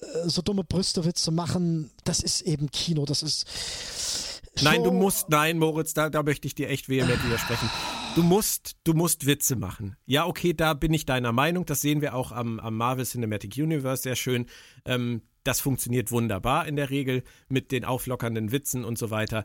[SPEAKER 2] äh, so dumme Brüstewitze machen. Das ist eben Kino. Das ist.
[SPEAKER 1] Nein, du musst, nein, Moritz, da, da möchte ich dir echt vehement widersprechen. Du musst, du musst Witze machen. Ja, okay, da bin ich deiner Meinung. Das sehen wir auch am, am Marvel Cinematic Universe sehr schön. Ähm, das funktioniert wunderbar in der Regel mit den auflockernden Witzen und so weiter.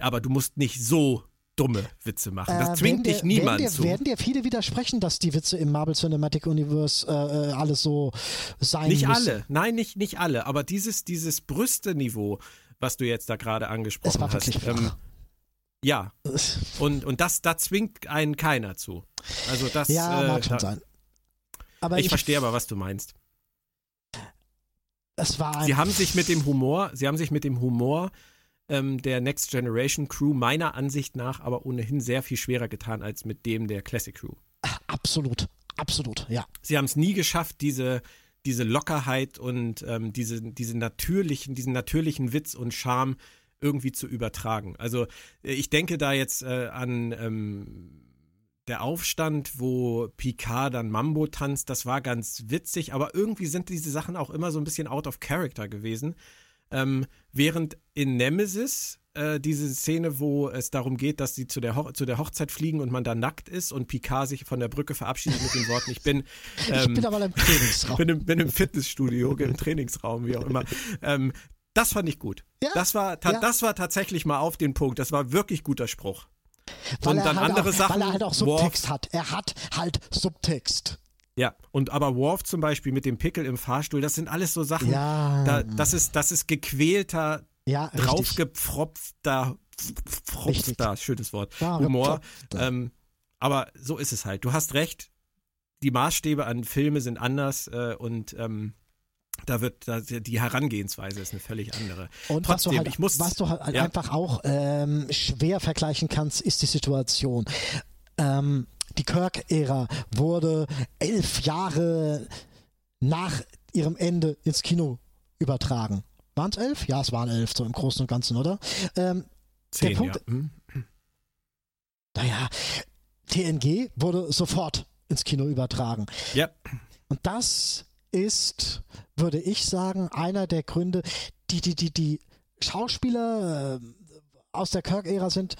[SPEAKER 1] aber du musst nicht so dumme Witze machen. Das
[SPEAKER 2] Äh,
[SPEAKER 1] zwingt dich
[SPEAKER 2] dir-
[SPEAKER 1] niemand
[SPEAKER 2] werden dir,
[SPEAKER 1] zu.
[SPEAKER 2] Werden dir viele widersprechen, dass die Witze im Marvel Cinematic Universe äh, äh, alles so sein
[SPEAKER 1] Nicht
[SPEAKER 2] müssen?
[SPEAKER 1] alle, nein, nicht, nicht alle, aber dieses, dieses Brüste-Niveau, was du jetzt da gerade
[SPEAKER 2] Es
[SPEAKER 1] angesprochen hast. ähm, ja, *laughs* und, und das, da zwingt einen keiner zu. Also das,
[SPEAKER 2] ja,
[SPEAKER 1] äh,
[SPEAKER 2] mag schon
[SPEAKER 1] da,
[SPEAKER 2] sein. Aber
[SPEAKER 1] ich,
[SPEAKER 2] ich,
[SPEAKER 1] verstehe aber, was du meinst.
[SPEAKER 2] es war ein,
[SPEAKER 1] Sie haben sich mit dem Humor, sie haben sich mit dem Humor ähm, der Next Generation Crew meiner Ansicht nach aber ohnehin sehr viel schwerer getan als mit dem der Classic Crew.
[SPEAKER 2] absolut, absolut, ja.
[SPEAKER 1] Sie haben es nie geschafft, diese, diese Lockerheit und ähm, diese, diese natürlichen, diesen natürlichen Witz und Charme irgendwie zu übertragen. Also äh, ich denke da jetzt äh, an ähm, der Aufstand, wo Picard dann Mambo tanzt, das war ganz witzig, aber irgendwie sind diese Sachen auch immer so ein bisschen out of character gewesen. Ähm, während in Nemesis äh, diese Szene, wo es darum geht, dass sie zu der, Ho zu der Hochzeit fliegen und man da nackt ist und Picard sich von der Brücke verabschiedet mit den Worten, ich bin, *laughs*
[SPEAKER 2] ich
[SPEAKER 1] ähm,
[SPEAKER 2] bin aber im Trainingsraum.
[SPEAKER 1] bin, im, bin im Fitnessstudio, im Trainingsraum, wie auch immer. Ähm, das fand ich gut.
[SPEAKER 2] Ja,
[SPEAKER 1] das, war
[SPEAKER 2] ja.
[SPEAKER 1] das war tatsächlich mal auf den Punkt. Das war wirklich guter Spruch.
[SPEAKER 2] weil
[SPEAKER 1] und
[SPEAKER 2] er
[SPEAKER 1] dann
[SPEAKER 2] halt
[SPEAKER 1] andere
[SPEAKER 2] auch,
[SPEAKER 1] Sachen,
[SPEAKER 2] Weil er halt auch
[SPEAKER 1] Worf-
[SPEAKER 2] Subtext hat. Er hat halt Subtext.
[SPEAKER 1] Ja, und aber Worf zum Beispiel mit dem Pickel im Fahrstuhl, das sind alles so Sachen,
[SPEAKER 2] Ja,
[SPEAKER 1] da, das, ist, das ist gequälter,
[SPEAKER 2] ja,
[SPEAKER 1] draufgepfropfter, pfropfter, schönes Wort,
[SPEAKER 2] Ja,
[SPEAKER 1] Humor. Ähm, aber so ist es halt. Du hast recht, die Maßstäbe an Filme sind anders äh, und ähm, da wird da, die Herangehensweise ist eine völlig andere.
[SPEAKER 2] Und was du
[SPEAKER 1] Trotzdem,
[SPEAKER 2] halt,
[SPEAKER 1] ich muss,
[SPEAKER 2] was du halt
[SPEAKER 1] ja.
[SPEAKER 2] einfach auch ähm, schwer vergleichen kannst, ist die Situation. Ähm, die Kirk-Ära wurde elf Jahre nach ihrem Ende ins Kino übertragen. Waren es elf? Ja, es waren elf, so im Großen und Ganzen, oder? Ähm,
[SPEAKER 1] zehn,
[SPEAKER 2] Punkt-
[SPEAKER 1] ja. Hm?
[SPEAKER 2] naja, TNG wurde sofort ins Kino übertragen.
[SPEAKER 1] ja,
[SPEAKER 2] Und das ist, würde ich sagen, einer der Gründe, die, die, die, die Schauspieler äh, aus der Kirk-Ära sind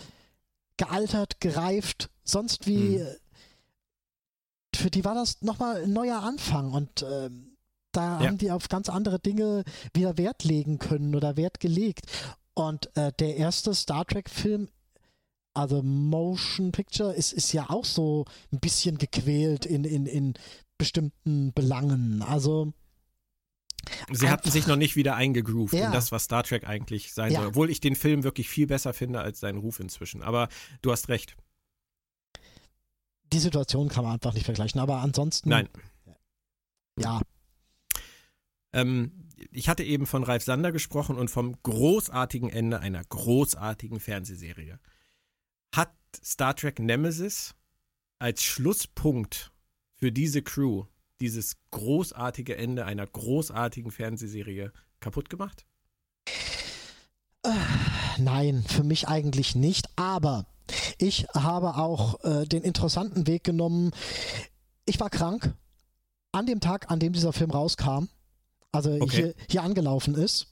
[SPEAKER 2] gealtert, gereift, sonst wie.
[SPEAKER 1] Mhm.
[SPEAKER 2] äh, Für die war das nochmal ein neuer Anfang und ähm, da
[SPEAKER 1] Ja.
[SPEAKER 2] haben die auf ganz andere Dinge wieder Wert legen können oder Wert gelegt. Und äh, der erste Star Trek-Film, also Motion Picture, ist, ist ja auch so ein bisschen gequält in, in, in bestimmten Belangen. Also
[SPEAKER 1] sie hatten sich noch nicht wieder eingegroovt
[SPEAKER 2] Ja.
[SPEAKER 1] in das, was Star Trek eigentlich sein
[SPEAKER 2] Ja.
[SPEAKER 1] soll. Obwohl ich den Film wirklich viel besser finde als seinen Ruf inzwischen. Aber du hast recht.
[SPEAKER 2] die Situation kann man einfach nicht vergleichen. Aber ansonsten,
[SPEAKER 1] Nein.
[SPEAKER 2] ja,
[SPEAKER 1] Ähm, ich hatte eben von Ralf Sander gesprochen und vom großartigen Ende einer großartigen Fernsehserie. Hat Star Trek Nemesis als Schlusspunkt für diese Crew dieses großartige Ende einer großartigen Fernsehserie kaputt gemacht?
[SPEAKER 2] nein, für mich eigentlich nicht. Aber ich habe auch äh, den interessanten Weg genommen. Ich war krank an dem Tag, an dem dieser Film rauskam. Also
[SPEAKER 1] Okay.
[SPEAKER 2] hier, hier angelaufen ist.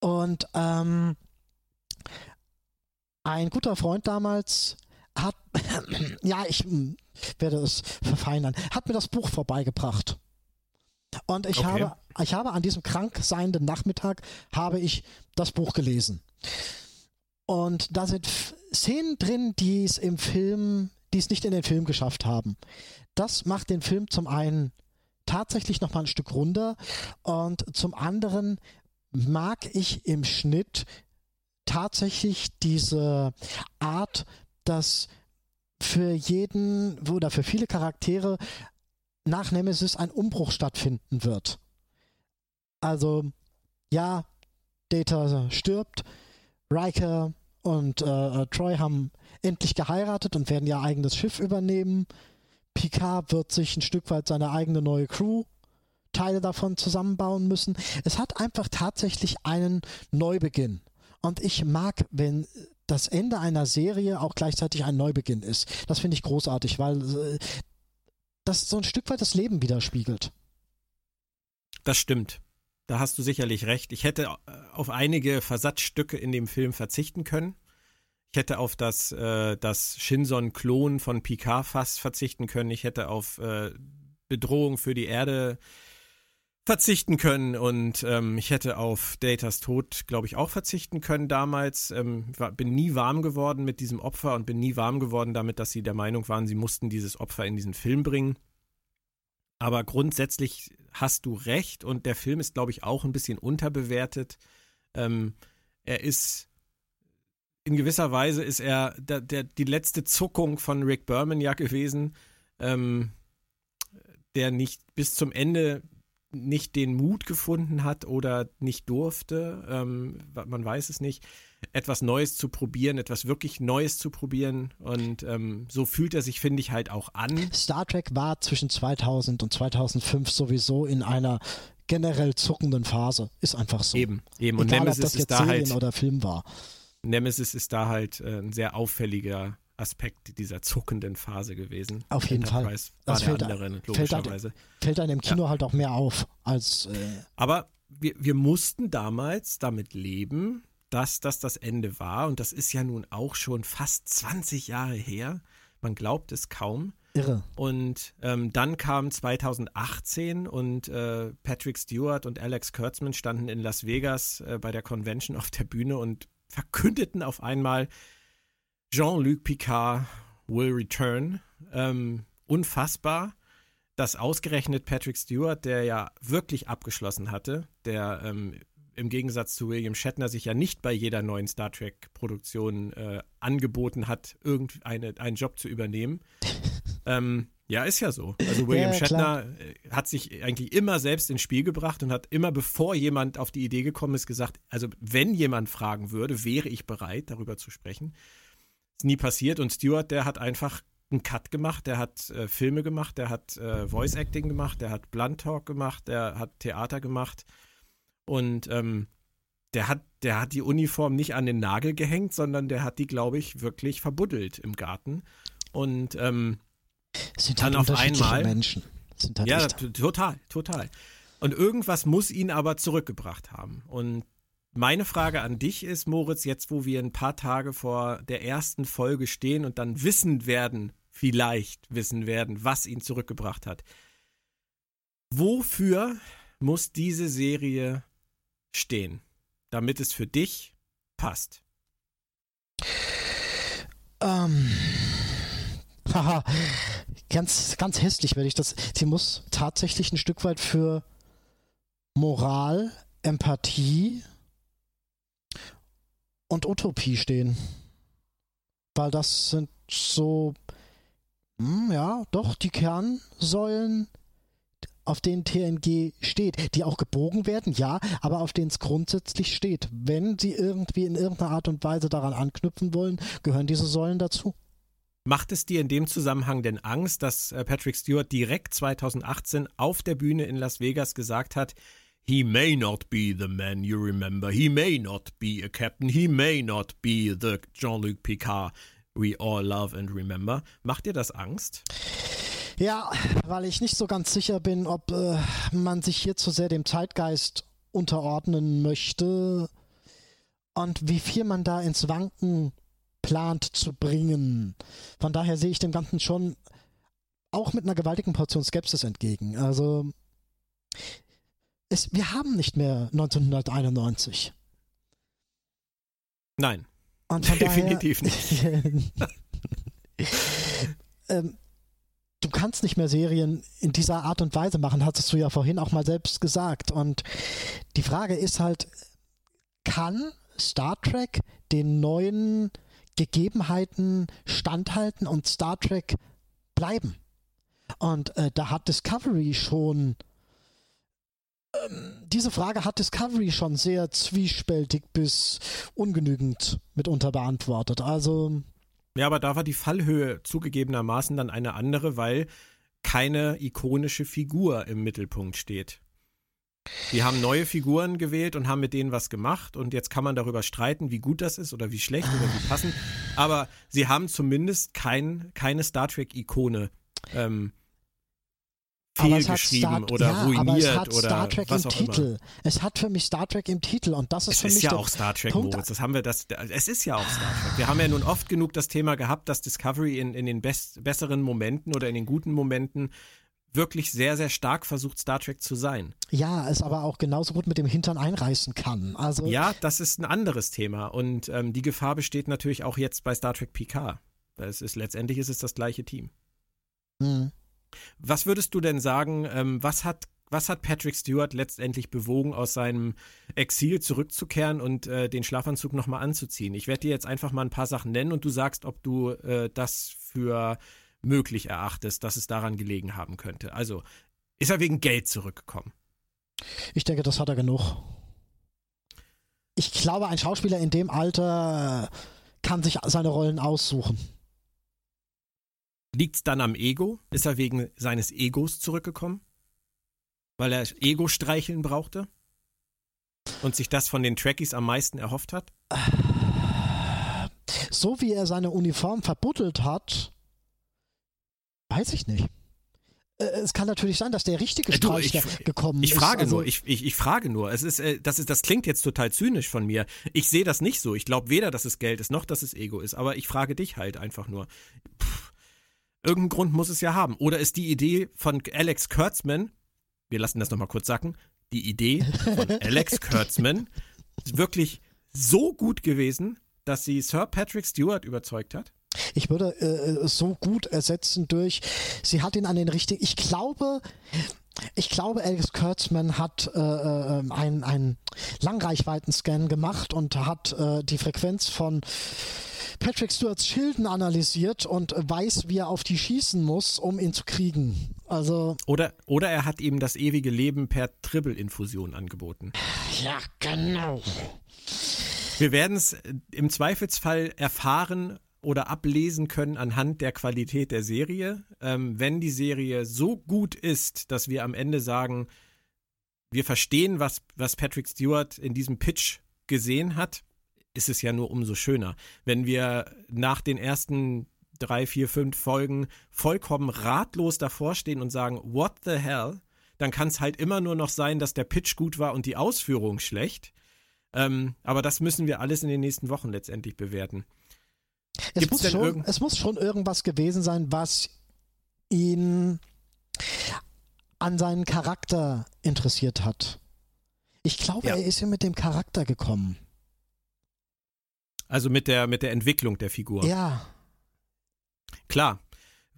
[SPEAKER 2] Und ähm, ein guter Freund damals hat, *clears throat* ja, ich hm, werde es verfeinern, hat mir das Buch vorbeigebracht. Und ich,
[SPEAKER 1] Okay.
[SPEAKER 2] habe, ich habe an diesem krank seienden Nachmittag habe ich das Buch gelesen. Und da sind Szenen drin, die es im Film, die es nicht in den Film geschafft haben. Das macht den Film zum einen tatsächlich noch mal ein Stück runder und zum anderen mag ich im Schnitt tatsächlich diese Art, dass für jeden oder für viele Charaktere nach Nemesis ein Umbruch stattfinden wird. Also, ja, Data stirbt, Riker und äh, Troy haben endlich geheiratet und werden ihr eigenes Schiff übernehmen. Picard wird sich ein Stück weit seine eigene neue Crew Teile davon zusammenbauen müssen. Es hat einfach tatsächlich einen Neubeginn. Und ich mag, wenn das Ende einer Serie auch gleichzeitig ein Neubeginn ist. Das finde ich großartig, weil äh, das so ein Stück weit das Leben widerspiegelt.
[SPEAKER 1] Das stimmt. Da hast du sicherlich recht. Ich hätte äh, auf einige Versatzstücke in dem Film verzichten können. Ich hätte auf das, äh, das Shinson-Klon von Picard fast verzichten können. Ich hätte auf äh, Bedrohung für die Erde verzichten können und ähm, ich hätte auf Datas Tod, glaube ich, auch verzichten können damals. Ähm, war, bin nie warm geworden mit diesem Opfer und bin nie warm geworden damit, dass sie der Meinung waren, sie mussten dieses Opfer in diesen Film bringen. Aber grundsätzlich hast du recht und der Film ist, glaube ich, auch ein bisschen unterbewertet. Ähm, er ist in gewisser Weise ist er der, der, die letzte Zuckung von Rick Berman ja gewesen, ähm, der nicht bis zum Ende nicht den Mut gefunden hat oder nicht durfte, ähm, man weiß es nicht, etwas Neues zu probieren, etwas wirklich Neues zu probieren. Und ähm, so fühlt er sich, finde ich, halt auch an.
[SPEAKER 2] Star Trek war zwischen 2000 und 2005 sowieso in einer generell zuckenden Phase. Ist einfach so.
[SPEAKER 1] Eben, eben.
[SPEAKER 2] Und Egal, Nemesis ob das jetzt ist da Serien halt, oder Film war.
[SPEAKER 1] Nemesis ist da halt äh, ein sehr auffälliger Aspekt dieser zuckenden Phase gewesen.
[SPEAKER 2] Auf jeden Enterprise Fall.
[SPEAKER 1] das fällt, andere, logischerweise.
[SPEAKER 2] Fällt, fällt einem im Kino ja. halt auch mehr auf als. Äh
[SPEAKER 1] Aber wir, wir mussten damals damit leben, dass das das Ende war. Und das ist ja nun auch schon fast 20 Jahre her. Man glaubt es kaum.
[SPEAKER 2] Irre.
[SPEAKER 1] Und ähm, dann kam 2018 und äh, Patrick Stewart und Alex Kurtzman standen in Las Vegas äh, bei der Convention auf der Bühne und verkündeten auf einmal, Jean-Luc Picard will return. Ähm, unfassbar, dass ausgerechnet Patrick Stewart, der ja wirklich abgeschlossen hatte, der ähm, im Gegensatz zu William Shatner sich ja nicht bei jeder neuen Star Trek-Produktion äh, angeboten hat, irgendeinen Job zu übernehmen. *laughs* ähm, ja, ist ja so. Also William ja, Shatner klar. Äh, hat sich eigentlich immer selbst ins Spiel gebracht und hat immer, bevor jemand auf die Idee gekommen ist, gesagt, also wenn jemand fragen würde, wäre ich bereit, darüber zu sprechen. Ist nie passiert und Stewart, der hat einfach einen Cut gemacht, der hat äh, Filme gemacht, der hat äh, Voice Acting gemacht, der hat Blunt Talk gemacht, der hat Theater gemacht und ähm, der hat, der hat die Uniform nicht an den Nagel gehängt, sondern der hat die, glaube ich, wirklich verbuddelt im Garten. Und ähm,
[SPEAKER 2] sind halt dann auf einmal Menschen.
[SPEAKER 1] Sind halt ja, total, total. Und irgendwas muss ihn aber zurückgebracht haben. Und meine Frage an dich ist, Moritz, jetzt wo wir ein paar Tage vor der ersten Folge stehen und dann wissen werden, vielleicht wissen werden, was ihn zurückgebracht hat. Wofür muss diese Serie stehen, damit es für dich passt?
[SPEAKER 2] Ähm. Haha, ganz, ganz hässlich werde ich das. Sie muss tatsächlich ein Stück weit für Moral, Empathie und Utopie stehen. Weil das sind so, hm, ja, doch die Kernsäulen auf denen TNG steht, die auch gebogen werden, ja, aber auf denen es grundsätzlich steht. Wenn sie irgendwie in irgendeiner Art und Weise daran anknüpfen wollen, gehören diese Säulen dazu.
[SPEAKER 1] Macht es dir in dem Zusammenhang denn Angst, dass äh, Patrick Stewart direkt 2018 auf der Bühne in Las Vegas gesagt hat, He may not be the man you remember. He may not be a captain. He may not be the Jean-Luc Picard we all love and remember. Macht dir das Angst?
[SPEAKER 2] Ja, weil ich nicht so ganz sicher bin, ob äh, man sich hier zu sehr dem Zeitgeist unterordnen möchte und wie viel man da ins Wanken plant zu bringen. Von daher sehe ich dem Ganzen schon auch mit einer gewaltigen Portion Skepsis entgegen. Also es, wir haben nicht mehr 1991.
[SPEAKER 1] Nein. *laughs* Definitiv daher, nicht. *laughs*
[SPEAKER 2] ähm, du kannst nicht mehr Serien in dieser Art und Weise machen, hattest du ja vorhin auch mal selbst gesagt. Und die Frage ist halt, kann Star Trek den neuen Gegebenheiten standhalten und Star Trek bleiben? Und äh, da hat Discovery schon diese Frage hat Discovery schon sehr zwiespältig bis ungenügend mitunter beantwortet. Also
[SPEAKER 1] ja, aber da war die Fallhöhe zugegebenermaßen dann eine andere, weil keine ikonische Figur im Mittelpunkt steht. Die haben neue Figuren gewählt und haben mit denen was gemacht und jetzt kann man darüber streiten, wie gut das ist oder wie schlecht oder wie passend. Aber sie haben zumindest kein, keine Star Trek-Ikone ähm, fehlgeschrieben oder ja, ruiniert aber es hat oder
[SPEAKER 2] Star Trek
[SPEAKER 1] was
[SPEAKER 2] im
[SPEAKER 1] auch
[SPEAKER 2] Titel.
[SPEAKER 1] Immer.
[SPEAKER 2] Es hat für mich Star Trek im Titel und das ist
[SPEAKER 1] es
[SPEAKER 2] für
[SPEAKER 1] ist
[SPEAKER 2] mich
[SPEAKER 1] ja auch Star Trek,
[SPEAKER 2] Punkt.
[SPEAKER 1] Moritz. Das haben wir das. Es ist ja auch Star Trek. Wir haben ja nun oft genug das Thema gehabt, dass Discovery in, in den best, besseren Momenten oder in den guten Momenten wirklich sehr, sehr stark versucht, Star Trek zu sein.
[SPEAKER 2] Ja, es aber auch genauso gut mit dem Hintern einreißen kann. Also
[SPEAKER 1] ja, das ist ein anderes Thema. Und ähm, die Gefahr besteht natürlich auch jetzt bei Star Trek PK. Es ist, letztendlich ist es das gleiche Team. Mhm. Was würdest du denn sagen, ähm, was hat was hat Patrick Stewart letztendlich bewogen, aus seinem Exil zurückzukehren und äh, den Schlafanzug nochmal anzuziehen? Ich werde dir jetzt einfach mal ein paar Sachen nennen und du sagst, ob du äh, das für möglich erachtest, dass es daran gelegen haben könnte. Also, ist er wegen Geld zurückgekommen?
[SPEAKER 2] Ich denke, das hat er genug. Ich glaube, ein Schauspieler in dem Alter kann sich seine Rollen aussuchen.
[SPEAKER 1] Liegt es dann am Ego? Ist er wegen seines Egos zurückgekommen? Weil er Ego streicheln brauchte? Und sich das von den Trekkies am meisten erhofft hat?
[SPEAKER 2] So wie er seine Uniform verbuddelt hat, Weiß ich nicht. Äh, es kann natürlich sein, dass der richtige äh, Streich du, ich, gekommen
[SPEAKER 1] ich
[SPEAKER 2] ist.
[SPEAKER 1] Frage also, nur, ich, ich, ich frage nur. Es ist, äh, das ist, das klingt jetzt total zynisch von mir. Ich sehe das nicht so. Ich glaube weder, dass es Geld ist, noch dass es Ego ist. Aber ich frage dich halt einfach nur. Pff, irgendeinen Grund muss es ja haben. Oder ist die Idee von Alex Kurtzman, wir lassen das nochmal kurz sacken, die Idee von *laughs* Alex Kurtzman wirklich so gut gewesen, dass sie Sir Patrick Stewart überzeugt hat?
[SPEAKER 2] Ich würde äh, so gut ersetzen durch, sie hat ihn an den richtigen, ich glaube, ich glaube, Alex Kurtzman hat äh, äh, einen, einen Langreichweiten-Scan gemacht und hat äh, die Frequenz von Patrick Stewarts Schilden analysiert und weiß, wie er auf die schießen muss, um ihn zu kriegen. Also
[SPEAKER 1] oder, oder er hat ihm das ewige Leben per Tribble-Infusion angeboten.
[SPEAKER 2] Ja, genau.
[SPEAKER 1] Wir werden es im Zweifelsfall erfahren, oder ablesen können anhand der Qualität der Serie. Ähm, wenn die Serie so gut ist, dass wir am Ende sagen, wir verstehen, was, was Patrick Stewart in diesem Pitch gesehen hat, ist es ja nur umso schöner. Wenn wir nach den ersten drei, vier, fünf Folgen vollkommen ratlos davor stehen und sagen, what the hell, dann kann es halt immer nur noch sein, dass der Pitch gut war und die Ausführung schlecht. Ähm, aber das müssen wir alles in den nächsten Wochen letztendlich bewerten.
[SPEAKER 2] Es muss, schon, es muss schon irgendwas gewesen sein, was ihn an seinen Charakter interessiert hat. Ich glaube, ja. er ist ja mit dem Charakter gekommen.
[SPEAKER 1] Also mit der, mit der Entwicklung der Figur.
[SPEAKER 2] Ja.
[SPEAKER 1] Klar.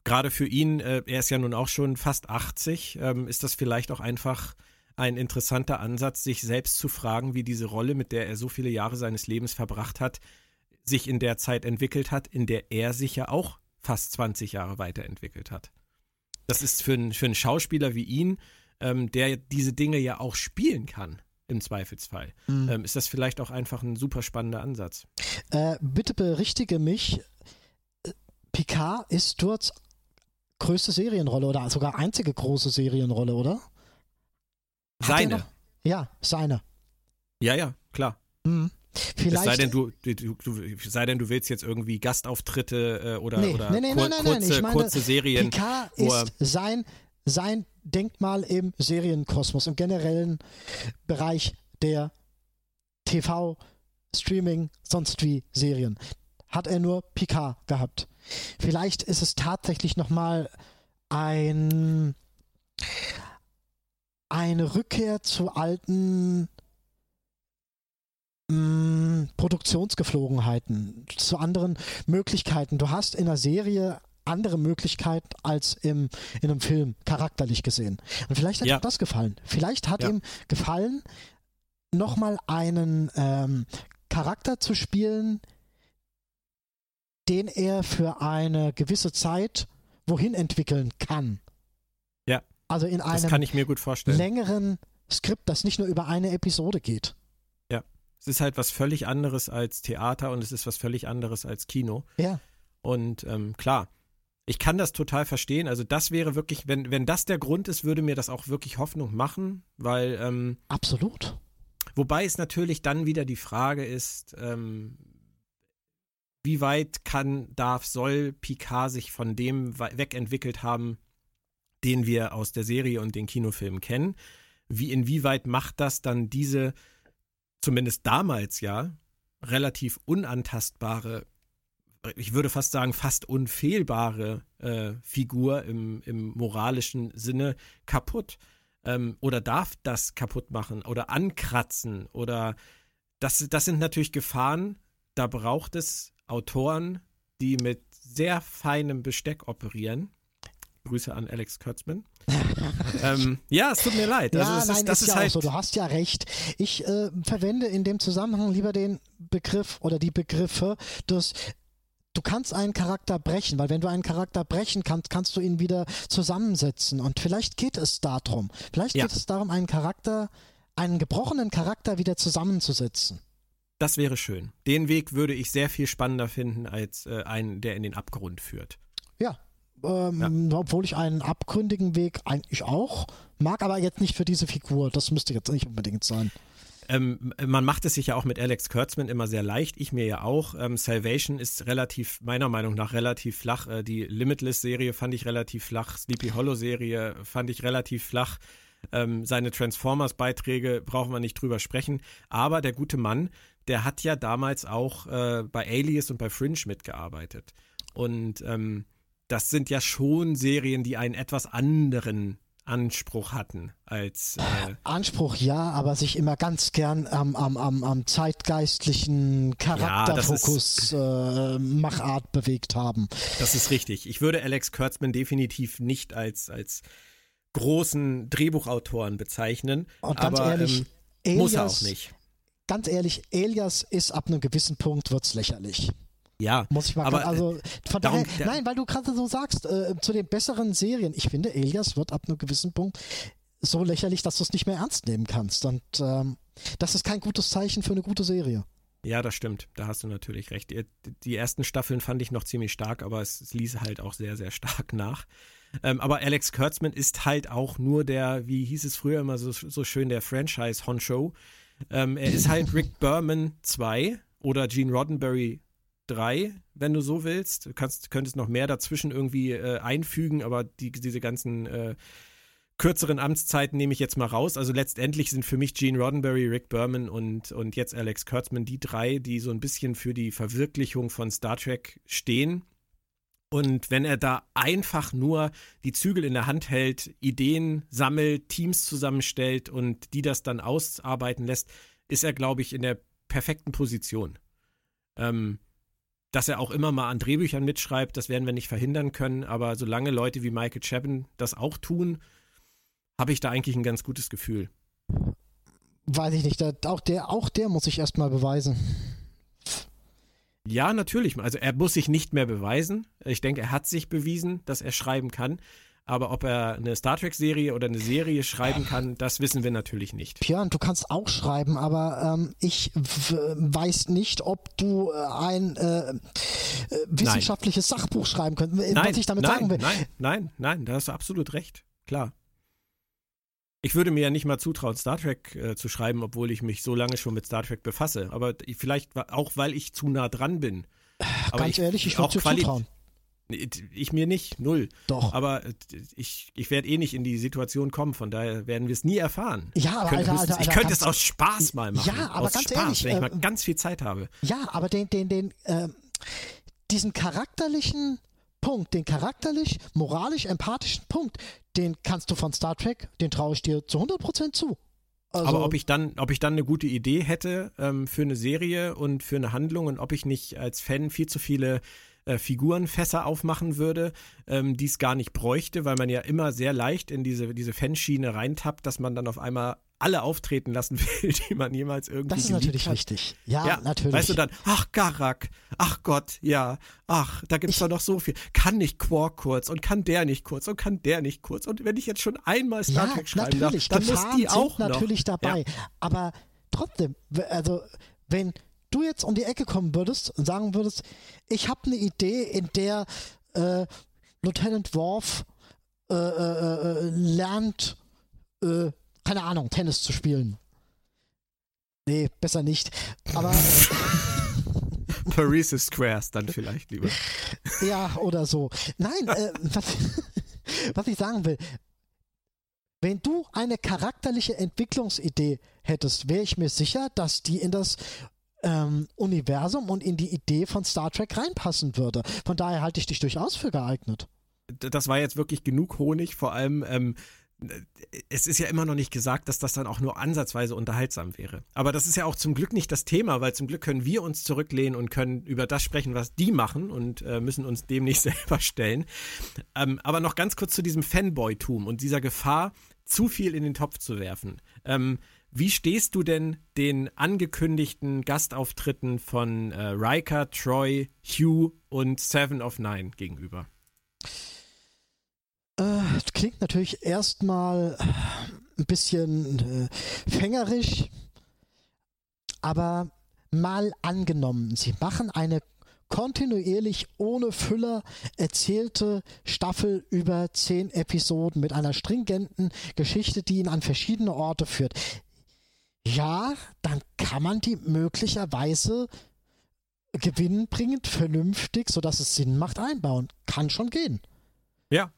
[SPEAKER 1] Gerade für ihn, äh, er ist ja nun auch schon fast 80, ähm, ist das vielleicht auch einfach ein interessanter Ansatz, sich selbst zu fragen, wie diese Rolle, mit der er so viele Jahre seines Lebens verbracht hat, sich in der Zeit entwickelt hat, in der er sich ja auch fast 20 Jahre weiterentwickelt hat. Das ist für, ein, für einen Schauspieler wie ihn, ähm, der diese Dinge ja auch spielen kann, im Zweifelsfall, mhm. ähm, ist das vielleicht auch einfach ein super spannender Ansatz.
[SPEAKER 2] Äh, bitte berichtige mich, Picard ist Stuarts größte Serienrolle oder sogar einzige große Serienrolle, oder?
[SPEAKER 1] seine.
[SPEAKER 2] Ja, seine.
[SPEAKER 1] Ja, ja, klar. Mhm. Vielleicht, sei denn, du, du, du, sei denn, du willst jetzt irgendwie Gastauftritte äh, oder,
[SPEAKER 2] nee,
[SPEAKER 1] oder
[SPEAKER 2] nee, nee, kur
[SPEAKER 1] kurze,
[SPEAKER 2] meine,
[SPEAKER 1] kurze Serien.
[SPEAKER 2] Picard ist sein, sein Denkmal im Serienkosmos, im generellen Bereich der TV, Streaming, sonst wie Serien. Hat er nur Picard gehabt. Vielleicht ist es tatsächlich nochmal ein eine Rückkehr zu alten mh, Produktionsgeflogenheiten, zu anderen Möglichkeiten. Du hast in der Serie andere Möglichkeiten als im, in einem Film, charakterlich gesehen. Und vielleicht hat ja. ihm das gefallen. Vielleicht hat ja. ihm gefallen, nochmal einen ähm, Charakter zu spielen, den er für eine gewisse Zeit wohin entwickeln kann.
[SPEAKER 1] Ja.
[SPEAKER 2] Also in einem
[SPEAKER 1] das kann ich mir gut vorstellen.
[SPEAKER 2] längeren Skript, das nicht nur über eine Episode geht.
[SPEAKER 1] Es ist halt was völlig anderes als Theater und es ist was völlig anderes als Kino.
[SPEAKER 2] Ja.
[SPEAKER 1] Und ähm, klar, ich kann das total verstehen. Also das wäre wirklich, wenn, wenn das der Grund ist, würde mir das auch wirklich Hoffnung machen, weil ähm,
[SPEAKER 2] Absolut.
[SPEAKER 1] Wobei es natürlich dann wieder die Frage ist, ähm, wie weit kann, darf, soll Picard sich von dem wegentwickelt haben, den wir aus der Serie und den Kinofilmen kennen? Wie, inwieweit macht das dann diese zumindest damals ja, relativ unantastbare ich würde fast sagen, fast unfehlbare äh, Figur im, im moralischen Sinne kaputt. Ähm, oder darf das kaputt machen oder ankratzen oder das, das sind natürlich Gefahren, da braucht es Autoren, die mit sehr feinem Besteck operieren. Grüße an Alex Kurtzman. *laughs* ähm, ja, es tut mir leid.
[SPEAKER 2] Also ja, nein, ist, das ist, ist ja halt so. Du hast ja recht. Ich äh, verwende in dem Zusammenhang lieber den Begriff oder die Begriffe des du kannst einen Charakter brechen, weil wenn du einen Charakter brechen kannst, kannst du ihn wieder zusammensetzen. Und vielleicht geht es darum. Vielleicht ja. geht es darum, einen Charakter, einen gebrochenen Charakter wieder zusammenzusetzen.
[SPEAKER 1] Das wäre schön. Den Weg würde ich sehr viel spannender finden als äh, einen, der in den Abgrund führt.
[SPEAKER 2] Ja, ähm, ja. Obwohl ich einen abgründigen Weg eigentlich auch mag, aber jetzt nicht für diese Figur. Das müsste jetzt nicht unbedingt sein.
[SPEAKER 1] Ähm, man macht es sich ja auch mit Alex Kurtzman immer sehr leicht, ich mir ja auch. Ähm, Salvation ist relativ, meiner Meinung nach, relativ flach. Äh, die Limitless-Serie fand ich relativ flach. Sleepy Hollow-Serie fand ich relativ flach. Ähm, seine Transformers-Beiträge brauchen wir nicht drüber sprechen. Aber der gute Mann, der hat ja damals auch äh, bei Alias und bei Fringe mitgearbeitet. Und ähm, das sind ja schon Serien, die einen etwas anderen Anspruch hatten als
[SPEAKER 2] äh Anspruch ja, aber sich immer ganz gern am, am, am, am zeitgeistlichen Charakterfokus ja, äh, Machart bewegt haben.
[SPEAKER 1] Das ist richtig. Ich würde Alex Kurtzman definitiv nicht als, als großen Drehbuchautoren bezeichnen. Und ganz aber, ehrlich, ähm, Alias, muss er auch nicht.
[SPEAKER 2] Ganz ehrlich, Elias ist ab einem gewissen Punkt wird's lächerlich.
[SPEAKER 1] Ja,
[SPEAKER 2] muss ich mal aber also äh, von darum, daher, nein, weil du gerade so sagst, äh, zu den besseren Serien, ich finde, Elias wird ab einem gewissen Punkt so lächerlich, dass du es nicht mehr ernst nehmen kannst. Und ähm, das ist kein gutes Zeichen für eine gute Serie.
[SPEAKER 1] Ja, das stimmt. Da hast du natürlich recht. Die, die ersten Staffeln fand ich noch ziemlich stark, aber es, es ließ halt auch sehr, sehr stark nach. Ähm, aber Alex Kurtzman ist halt auch nur der, wie hieß es früher immer so, so schön, der Franchise-Honcho. Ähm, er ist halt *laughs* Rick Berman 2 oder Gene Roddenberry drei, wenn du so willst. Du kannst, könntest noch mehr dazwischen irgendwie äh, einfügen, aber die, diese ganzen äh, kürzeren Amtszeiten nehme ich jetzt mal raus. Also letztendlich sind für mich Gene Roddenberry, Rick Berman und, und jetzt Alex Kurtzman die drei, die so ein bisschen für die Verwirklichung von Star Trek stehen. Und wenn er da einfach nur die Zügel in der Hand hält, Ideen sammelt, Teams zusammenstellt und die das dann ausarbeiten lässt, ist er, glaube ich, in der perfekten Position. Ähm, dass er auch immer mal an Drehbüchern mitschreibt, das werden wir nicht verhindern können, aber solange Leute wie Michael Chabon das auch tun, habe ich da eigentlich ein ganz gutes Gefühl.
[SPEAKER 2] Weiß ich nicht, auch der, auch der muss sich erstmal beweisen.
[SPEAKER 1] Ja, natürlich. Also er muss sich nicht mehr beweisen. Ich denke, er hat sich bewiesen, dass er schreiben kann. Aber ob er eine Star Trek-Serie oder eine Serie schreiben kann, das wissen wir natürlich nicht.
[SPEAKER 2] Björn, du kannst auch schreiben, aber ähm, ich weiß nicht, ob du äh, ein äh, äh, wissenschaftliches nein. Sachbuch schreiben könntest.
[SPEAKER 1] Nein, was ich damit nein, sagen will. Nein, nein, nein, da hast du absolut recht. Klar. Ich würde mir ja nicht mal zutrauen, Star Trek äh, zu schreiben, obwohl ich mich so lange schon mit Star Trek befasse. Aber vielleicht auch, weil ich zu nah dran bin.
[SPEAKER 2] Aber Ganz ich, ehrlich, ich würde dir zutrauen.
[SPEAKER 1] Ich mir nicht, null.
[SPEAKER 2] Doch.
[SPEAKER 1] Aber äh, ich, ich werde eh nicht in die Situation kommen, von daher werden wir es nie erfahren.
[SPEAKER 2] Ja, aber
[SPEAKER 1] ich könnte,
[SPEAKER 2] Alter, Alter,
[SPEAKER 1] ich könnte es aus Spaß mal machen.
[SPEAKER 2] Ja, aber
[SPEAKER 1] aus
[SPEAKER 2] ganz
[SPEAKER 1] Spaß,
[SPEAKER 2] ehrlich,
[SPEAKER 1] wenn ich mal äh, ganz viel Zeit habe.
[SPEAKER 2] Ja, aber den, den, den, äh, diesen charakterlichen Punkt, den charakterlich, moralisch, empathischen Punkt, den kannst du von Star Trek, den traue ich dir zu 100% zu.
[SPEAKER 1] Also, aber ob ich dann, ob ich dann eine gute Idee hätte ähm, für eine Serie und für eine Handlung und ob ich nicht als Fan viel zu viele äh, Figurenfässer aufmachen würde, ähm, die es gar nicht bräuchte, weil man ja immer sehr leicht in diese, diese Fanschiene reintappt, dass man dann auf einmal alle auftreten lassen *laughs* will, die man jemals irgendwie
[SPEAKER 2] Das ist natürlich hat. richtig. Ja, ja, natürlich.
[SPEAKER 1] Weißt du dann, ach Garak, ach Gott, ja, ach, da gibt es doch noch so viel. Kann nicht Quark kurz und kann der nicht kurz und kann der nicht kurz. Und wenn ich jetzt schon einmal Star Trek schreiben darf, dann Gefahren muss die auch
[SPEAKER 2] sind natürlich
[SPEAKER 1] noch.
[SPEAKER 2] dabei. Ja. Aber trotzdem, also wenn du jetzt um die Ecke kommen würdest und sagen würdest, ich habe eine Idee, in der äh, Lieutenant Worf äh, äh, äh lernt, äh, keine Ahnung, Tennis zu spielen. Nee, besser nicht. Aber. *laughs*
[SPEAKER 1] Paris Squares dann vielleicht lieber.
[SPEAKER 2] Ja, oder so. Nein, äh, was, *laughs* was ich sagen will, wenn du eine charakterliche Entwicklungsidee hättest, wäre ich mir sicher, dass die in das ähm, Universum und in die Idee von Star Trek reinpassen würde. Von daher halte ich dich durchaus für geeignet.
[SPEAKER 1] Das war jetzt wirklich genug Honig, vor allem ähm, es ist ja immer noch nicht gesagt, dass das dann auch nur ansatzweise unterhaltsam wäre. Aber das ist ja auch zum Glück nicht das Thema, weil zum Glück können wir uns zurücklehnen und können über das sprechen, was die machen und äh, müssen uns dem nicht *laughs* selber stellen. Ähm, aber noch ganz kurz zu diesem Fanboy-Tum und dieser Gefahr, zu viel in den Topf zu werfen. Ähm, wie stehst du denn den angekündigten Gastauftritten von äh, Riker, Troy, Hugh und Seven of Nine gegenüber?
[SPEAKER 2] Äh, klingt natürlich erstmal ein bisschen äh, fängerisch, aber mal angenommen, sie machen eine kontinuierlich ohne Füller erzählte Staffel über zehn Episoden mit einer stringenten Geschichte, die ihn an verschiedene Orte führt. Ja, dann kann man die möglicherweise gewinnbringend, vernünftig, sodass es Sinn macht, einbauen. Kann schon gehen.
[SPEAKER 1] Ja,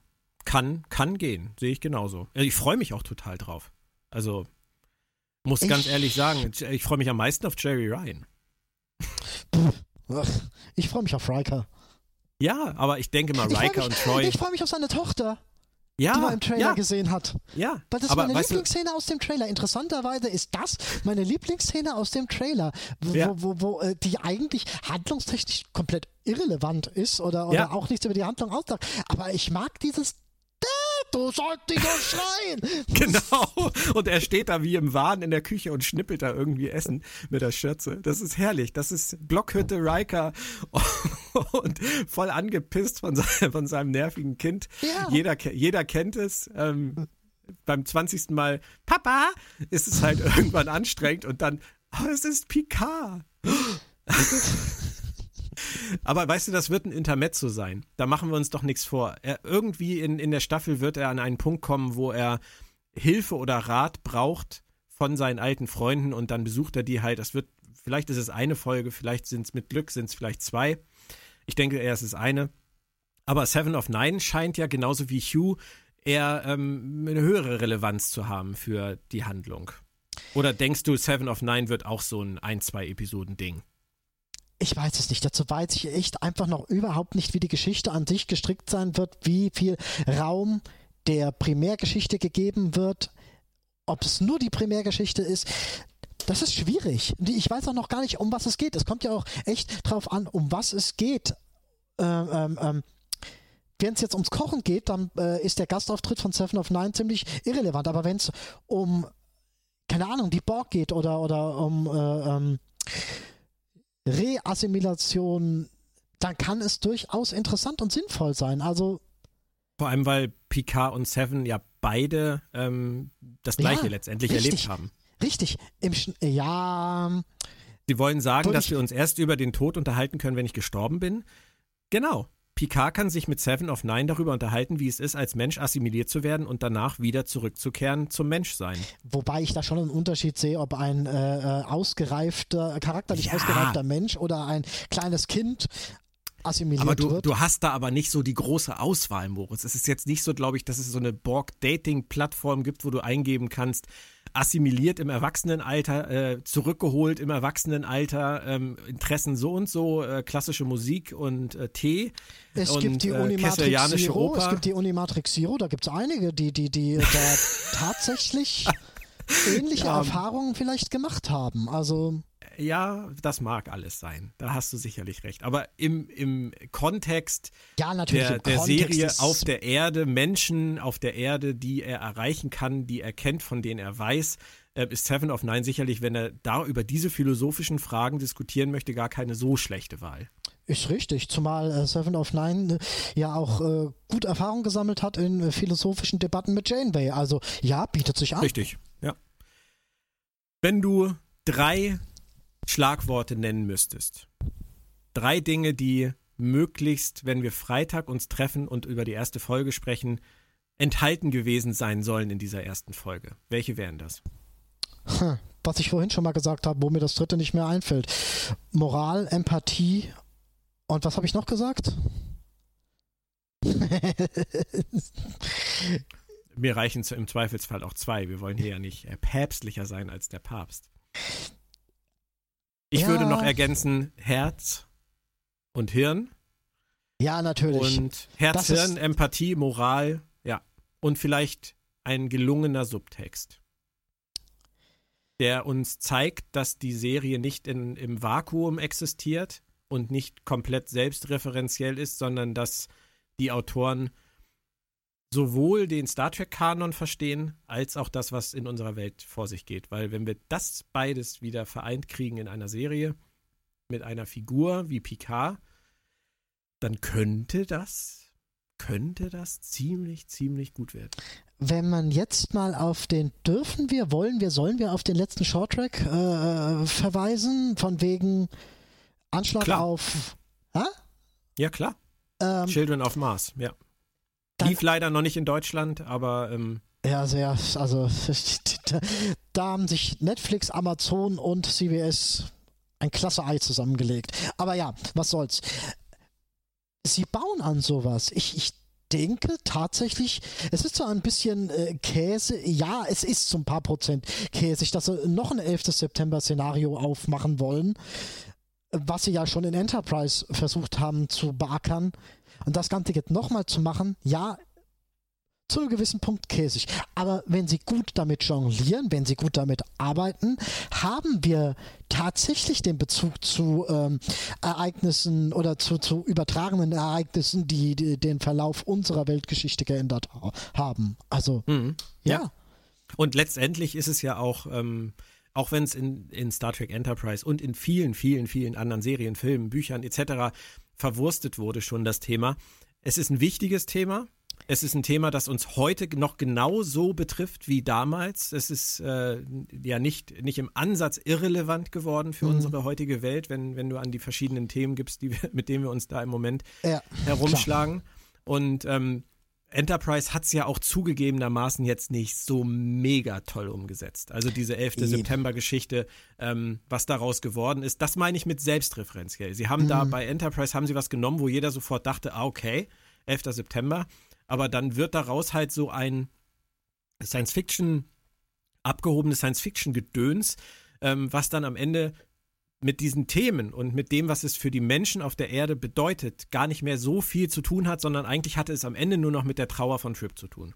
[SPEAKER 1] kann, kann gehen. Sehe ich genauso. Also ich freue mich auch total drauf. Also, muss ich, ganz ehrlich sagen, ich freue mich am meisten auf Jerry Ryan.
[SPEAKER 2] Ich freue mich auf Riker.
[SPEAKER 1] Ja, aber ich denke mal, Riker
[SPEAKER 2] mich,
[SPEAKER 1] und Troy.
[SPEAKER 2] Ich freue mich auf seine Tochter.
[SPEAKER 1] Ja,
[SPEAKER 2] die man im Trailer
[SPEAKER 1] ja.
[SPEAKER 2] gesehen hat.
[SPEAKER 1] Ja,
[SPEAKER 2] Weil das ist
[SPEAKER 1] aber
[SPEAKER 2] meine
[SPEAKER 1] weißt du-
[SPEAKER 2] Lieblingsszene aus dem Trailer. Interessanterweise ist das meine Lieblingsszene aus dem Trailer, wo,
[SPEAKER 1] Ja.
[SPEAKER 2] wo, wo, wo äh, die eigentlich handlungstechnisch komplett irrelevant ist oder, oder
[SPEAKER 1] Ja.
[SPEAKER 2] auch nichts über die Handlung aussagt. Aber ich mag dieses du sollst nicht nur schreien. *laughs*
[SPEAKER 1] Genau. Und er steht da wie im Wahn in der Küche und schnippelt da irgendwie Essen mit der Schürze. Das ist herrlich. Das ist Blockhütte Riker *laughs* und voll angepisst von, seinem, von seinem nervigen Kind.
[SPEAKER 2] Ja.
[SPEAKER 1] Jeder, jeder kennt es. Ähm, beim 20. Mal, Papa, ist es halt *laughs* irgendwann anstrengend und dann, oh, es ist Picard. Aber weißt du, das wird ein Intermezzo sein. Da machen wir uns doch nichts vor. Er, irgendwie in, in der Staffel wird er an einen Punkt kommen, wo er Hilfe oder Rat braucht von seinen alten Freunden und dann besucht er die halt. Das wird, vielleicht ist es eine Folge, vielleicht sind es mit Glück, sind es vielleicht zwei. Ich denke eher, es ist eine. Aber Seven of Nine scheint ja genauso wie Hugh eher ähm, eine höhere Relevanz zu haben für die Handlung. Oder denkst du, Seven of Nine wird auch so ein ein, zwei Episoden-Ding?
[SPEAKER 2] Ich weiß es nicht. Dazu weiß ich echt einfach noch überhaupt nicht, wie die Geschichte an sich gestrickt sein wird, wie viel Raum der Primärgeschichte gegeben wird, ob es nur die Primärgeschichte ist. Das ist schwierig. Ich weiß auch noch gar nicht, um was es geht. Es kommt ja auch echt drauf an, um was es geht. Ähm, ähm, ähm, wenn es jetzt ums Kochen geht, dann äh, ist der Gastauftritt von Seven of Nine ziemlich irrelevant. Aber wenn es um, keine Ahnung, die Borg geht oder, oder um äh, ähm, Reassimilation, dann kann es durchaus interessant und sinnvoll sein. Also
[SPEAKER 1] Vor allem, weil Picard und Seven ja beide ähm, das Gleiche
[SPEAKER 2] Ja,
[SPEAKER 1] letztendlich
[SPEAKER 2] richtig.
[SPEAKER 1] erlebt haben.
[SPEAKER 2] richtig, im Sch ja,
[SPEAKER 1] Sie wollen sagen, dass
[SPEAKER 2] ich-
[SPEAKER 1] wir uns erst über den Tod unterhalten können, wenn ich gestorben bin. Genau. Picard kann sich mit Seven of Nine darüber unterhalten, wie es ist, als Mensch assimiliert zu werden und danach wieder zurückzukehren zum Menschsein.
[SPEAKER 2] wobei ich da schon einen Unterschied sehe, ob ein äh, äh, ausgereifter, charakterlich
[SPEAKER 1] Ja.
[SPEAKER 2] ausgereifter Mensch oder ein kleines Kind assimiliert
[SPEAKER 1] Aber du,
[SPEAKER 2] wird.
[SPEAKER 1] du hast da aber nicht so die große Auswahl, Moritz. Es ist jetzt nicht so, glaube ich, dass es so eine Borg-Dating-Plattform gibt, wo du eingeben kannst, assimiliert im Erwachsenenalter, äh, zurückgeholt im Erwachsenenalter, ähm, Interessen so und so, äh, klassische Musik und äh, Tee.
[SPEAKER 2] es
[SPEAKER 1] und,
[SPEAKER 2] gibt die
[SPEAKER 1] äh,
[SPEAKER 2] Unimatrix Zero, es
[SPEAKER 1] Oper.
[SPEAKER 2] gibt die Unimatrix Zero, da gibt es einige, die, die, die da *laughs* tatsächlich *laughs* ähnliche
[SPEAKER 1] Ja.
[SPEAKER 2] Erfahrungen vielleicht gemacht haben. Also
[SPEAKER 1] Ja, das mag alles sein. Da hast du sicherlich recht. Aber im, im Kontext
[SPEAKER 2] ja, natürlich.
[SPEAKER 1] der,
[SPEAKER 2] im
[SPEAKER 1] der
[SPEAKER 2] Kontext
[SPEAKER 1] Serie auf der Erde, Menschen auf der Erde, die er erreichen kann, die er kennt, von denen er weiß, äh, ist Seven of Nine sicherlich, wenn er da über diese philosophischen Fragen diskutieren möchte, gar keine so schlechte Wahl.
[SPEAKER 2] Ist richtig, zumal äh, Seven of Nine äh, ja auch äh, gut Erfahrung gesammelt hat in äh, philosophischen Debatten mit Janeway. Also ja, bietet sich an.
[SPEAKER 1] Richtig, ja. Wenn du drei Schlagworte nennen müsstest, drei Dinge, die möglichst, wenn wir Freitag uns treffen und über die erste Folge sprechen, enthalten gewesen sein sollen in dieser ersten Folge. Welche wären das?
[SPEAKER 2] Hm, Was ich vorhin schon mal gesagt habe, wo mir das dritte nicht mehr einfällt. Moral, Empathie und was habe ich noch gesagt?
[SPEAKER 1] Mir reichen im Zweifelsfall auch zwei. Wir wollen hier ja nicht äh, päpstlicher sein als der Papst. Ich
[SPEAKER 2] Ja.
[SPEAKER 1] würde noch ergänzen Herz und Hirn.
[SPEAKER 2] Ja, natürlich.
[SPEAKER 1] Und Herz, Hirn, Empathie, Moral, ja. Und vielleicht ein gelungener Subtext, der uns zeigt, dass die Serie nicht in, im Vakuum existiert und nicht komplett selbstreferenziell ist, sondern dass die Autoren sowohl den Star Trek-Kanon verstehen, als auch das, was in unserer Welt vor sich geht. Weil wenn wir das beides wieder vereint kriegen in einer Serie mit einer Figur wie Picard, dann könnte das, könnte das ziemlich, ziemlich gut werden.
[SPEAKER 2] Wenn man jetzt mal auf den, dürfen wir, wollen wir, sollen wir auf den letzten Shorttrack äh, verweisen, von wegen Anschlag
[SPEAKER 1] Klar.
[SPEAKER 2] auf.
[SPEAKER 1] Ja, klar.
[SPEAKER 2] Ähm,
[SPEAKER 1] Children of Mars, ja. Lief leider noch nicht in Deutschland, aber ähm,
[SPEAKER 2] ja, sehr, also da, *laughs* da haben sich Netflix, Amazon und CBS ein klasse Ei zusammengelegt. Aber ja, was soll's. Sie bauen an sowas. Ich, ich denke tatsächlich, es ist zwar ein bisschen äh, Käse, ja, es ist so ein paar Prozent käsig, dass sie noch ein 11. September-Szenario aufmachen wollen, was sie ja schon in Enterprise versucht haben zu beackern. Und das Ganze jetzt nochmal zu machen, ja, zu einem gewissen Punkt käsig. Aber wenn sie gut damit jonglieren, wenn sie gut damit arbeiten, haben wir tatsächlich den Bezug zu ähm, Ereignissen oder zu, zu übertragenen Ereignissen, die, die den Verlauf unserer Weltgeschichte geändert ha haben. Also,
[SPEAKER 1] mhm.
[SPEAKER 2] ja.
[SPEAKER 1] Ja. Und letztendlich ist es ja auch, ähm, auch wenn es in, in Star Trek Enterprise und in vielen, vielen, vielen anderen Serien, Filmen, Büchern etc. verwurstet wurde schon das Thema. Es ist ein wichtiges Thema. Es ist ein Thema, das uns heute noch genauso betrifft wie damals. Es ist äh, ja nicht, nicht im Ansatz irrelevant geworden für
[SPEAKER 2] Mhm.
[SPEAKER 1] unsere heutige Welt, wenn, wenn du an die verschiedenen Themen gibst, die wir, mit denen wir uns da im Moment
[SPEAKER 2] ja.
[SPEAKER 1] herumschlagen. Und ähm, Enterprise hat es ja auch zugegebenermaßen jetzt nicht so mega toll umgesetzt. Also diese 11.
[SPEAKER 2] Eben.
[SPEAKER 1] September-Geschichte, ähm, was daraus geworden ist, das meine ich mit selbstreferenziell. Sie haben da
[SPEAKER 2] Mhm.
[SPEAKER 1] bei Enterprise haben sie was genommen, wo jeder sofort dachte, ah, okay, 11. September. Aber dann wird daraus halt so ein Science-Fiction, abgehobenes Science-Fiction-Gedöns, ähm, was dann am Ende mit diesen Themen und mit dem, was es für die Menschen auf der Erde bedeutet, gar nicht mehr so viel zu tun hat, sondern eigentlich hatte es am Ende nur noch mit der Trauer von Trip zu tun.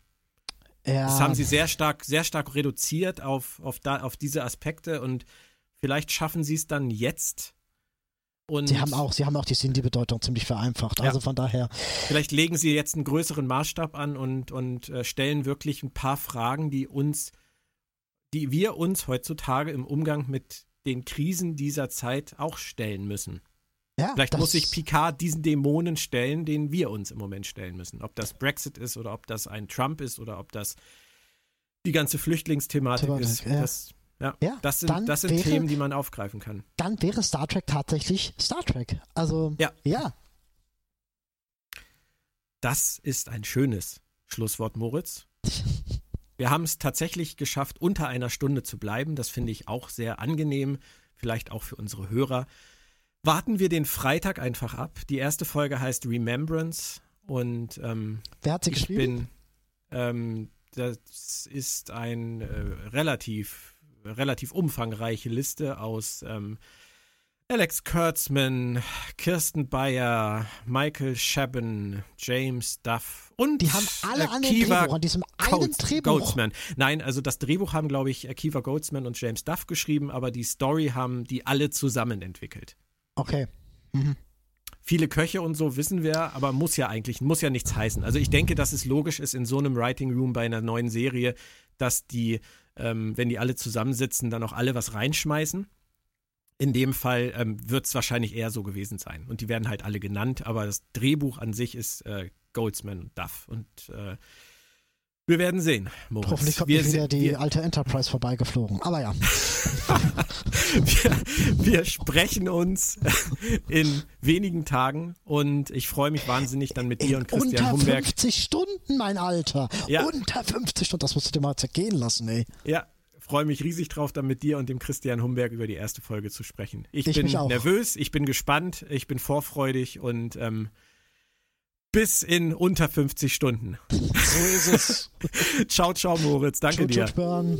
[SPEAKER 2] ja.
[SPEAKER 1] Das haben sie sehr stark, sehr stark reduziert auf, auf, da, auf diese Aspekte und vielleicht schaffen sie es dann jetzt. Und
[SPEAKER 2] Sie haben auch, sie haben auch die Sindhi-Bedeutung ziemlich vereinfacht. Also von daher,
[SPEAKER 1] Vielleicht legen sie jetzt einen größeren Maßstab an und, und äh, stellen wirklich ein paar Fragen, die uns, die wir uns heutzutage im Umgang mit den Krisen dieser Zeit auch stellen müssen.
[SPEAKER 2] ja,
[SPEAKER 1] Vielleicht muss sich Picard diesen Dämonen stellen, den wir uns im Moment stellen müssen. Ob das Brexit ist oder ob das ein Trump ist oder ob das die ganze Flüchtlingsthematik
[SPEAKER 2] Thematik,
[SPEAKER 1] ist.
[SPEAKER 2] ja.
[SPEAKER 1] Das, ja,
[SPEAKER 2] Ja,
[SPEAKER 1] das sind, das sind
[SPEAKER 2] wäre-
[SPEAKER 1] Themen, die man aufgreifen kann.
[SPEAKER 2] dann wäre Star Trek tatsächlich Star Trek. Also,
[SPEAKER 1] Ja.
[SPEAKER 2] ja.
[SPEAKER 1] Das ist ein schönes Schlusswort, Moritz. *laughs* Wir haben es tatsächlich geschafft, unter einer Stunde zu bleiben. Das finde ich auch sehr angenehm, vielleicht auch für unsere Hörer. Warten wir den Freitag einfach ab. Die erste Folge heißt Remembrance und ähm,
[SPEAKER 2] Wer hat sie
[SPEAKER 1] ich bin, ähm, das ist ein äh, relativ, relativ umfangreiche Liste aus ähm, Alex Kurtzman, Kirsten Bayer, Michael Chabon, James Duff und
[SPEAKER 2] Die haben alle an dem
[SPEAKER 1] Akiva
[SPEAKER 2] Drehbuch, an diesem einen Drehbuch.
[SPEAKER 1] Goldsman. Nein, also das Drehbuch haben, glaube ich, Akiva Goldsman und James Duff geschrieben, aber die Story haben die alle zusammen entwickelt.
[SPEAKER 2] Okay. Mhm.
[SPEAKER 1] Viele Köche und so wissen wir, aber muss ja eigentlich, muss ja nichts heißen. Also ich denke, dass es logisch ist in so einem Writing Room bei einer neuen Serie, dass die, ähm, wenn die alle zusammensitzen, dann auch alle was reinschmeißen. In dem Fall ähm, wird es wahrscheinlich eher so gewesen sein. Und die werden halt alle genannt, aber das Drehbuch an sich ist äh, Goldsman und Duff. Und äh, wir werden sehen, Moritz.
[SPEAKER 2] Hoffentlich kommt
[SPEAKER 1] wir,
[SPEAKER 2] nicht wieder die
[SPEAKER 1] wir,
[SPEAKER 2] alte Enterprise vorbeigeflogen. Aber ja. *laughs*
[SPEAKER 1] wir, wir sprechen uns *laughs* in wenigen Tagen und ich freue mich wahnsinnig dann mit dir und Christian
[SPEAKER 2] Unter
[SPEAKER 1] Humberg.
[SPEAKER 2] 50 Stunden, mein Alter.
[SPEAKER 1] Ja.
[SPEAKER 2] Unter 50 Stunden. Das musst du dir mal zergehen lassen, ey.
[SPEAKER 1] Ja, freue mich riesig drauf, dann mit dir und dem Christian Humberg über die erste Folge zu sprechen. Ich,
[SPEAKER 2] Ich
[SPEAKER 1] bin nervös, ich bin gespannt, ich bin vorfreudig und ähm, bis in unter 50 Stunden.
[SPEAKER 2] So ist es. *laughs*
[SPEAKER 1] ciao, ciao, Moritz. Danke
[SPEAKER 2] Tschut,
[SPEAKER 1] dir.
[SPEAKER 2] Burn.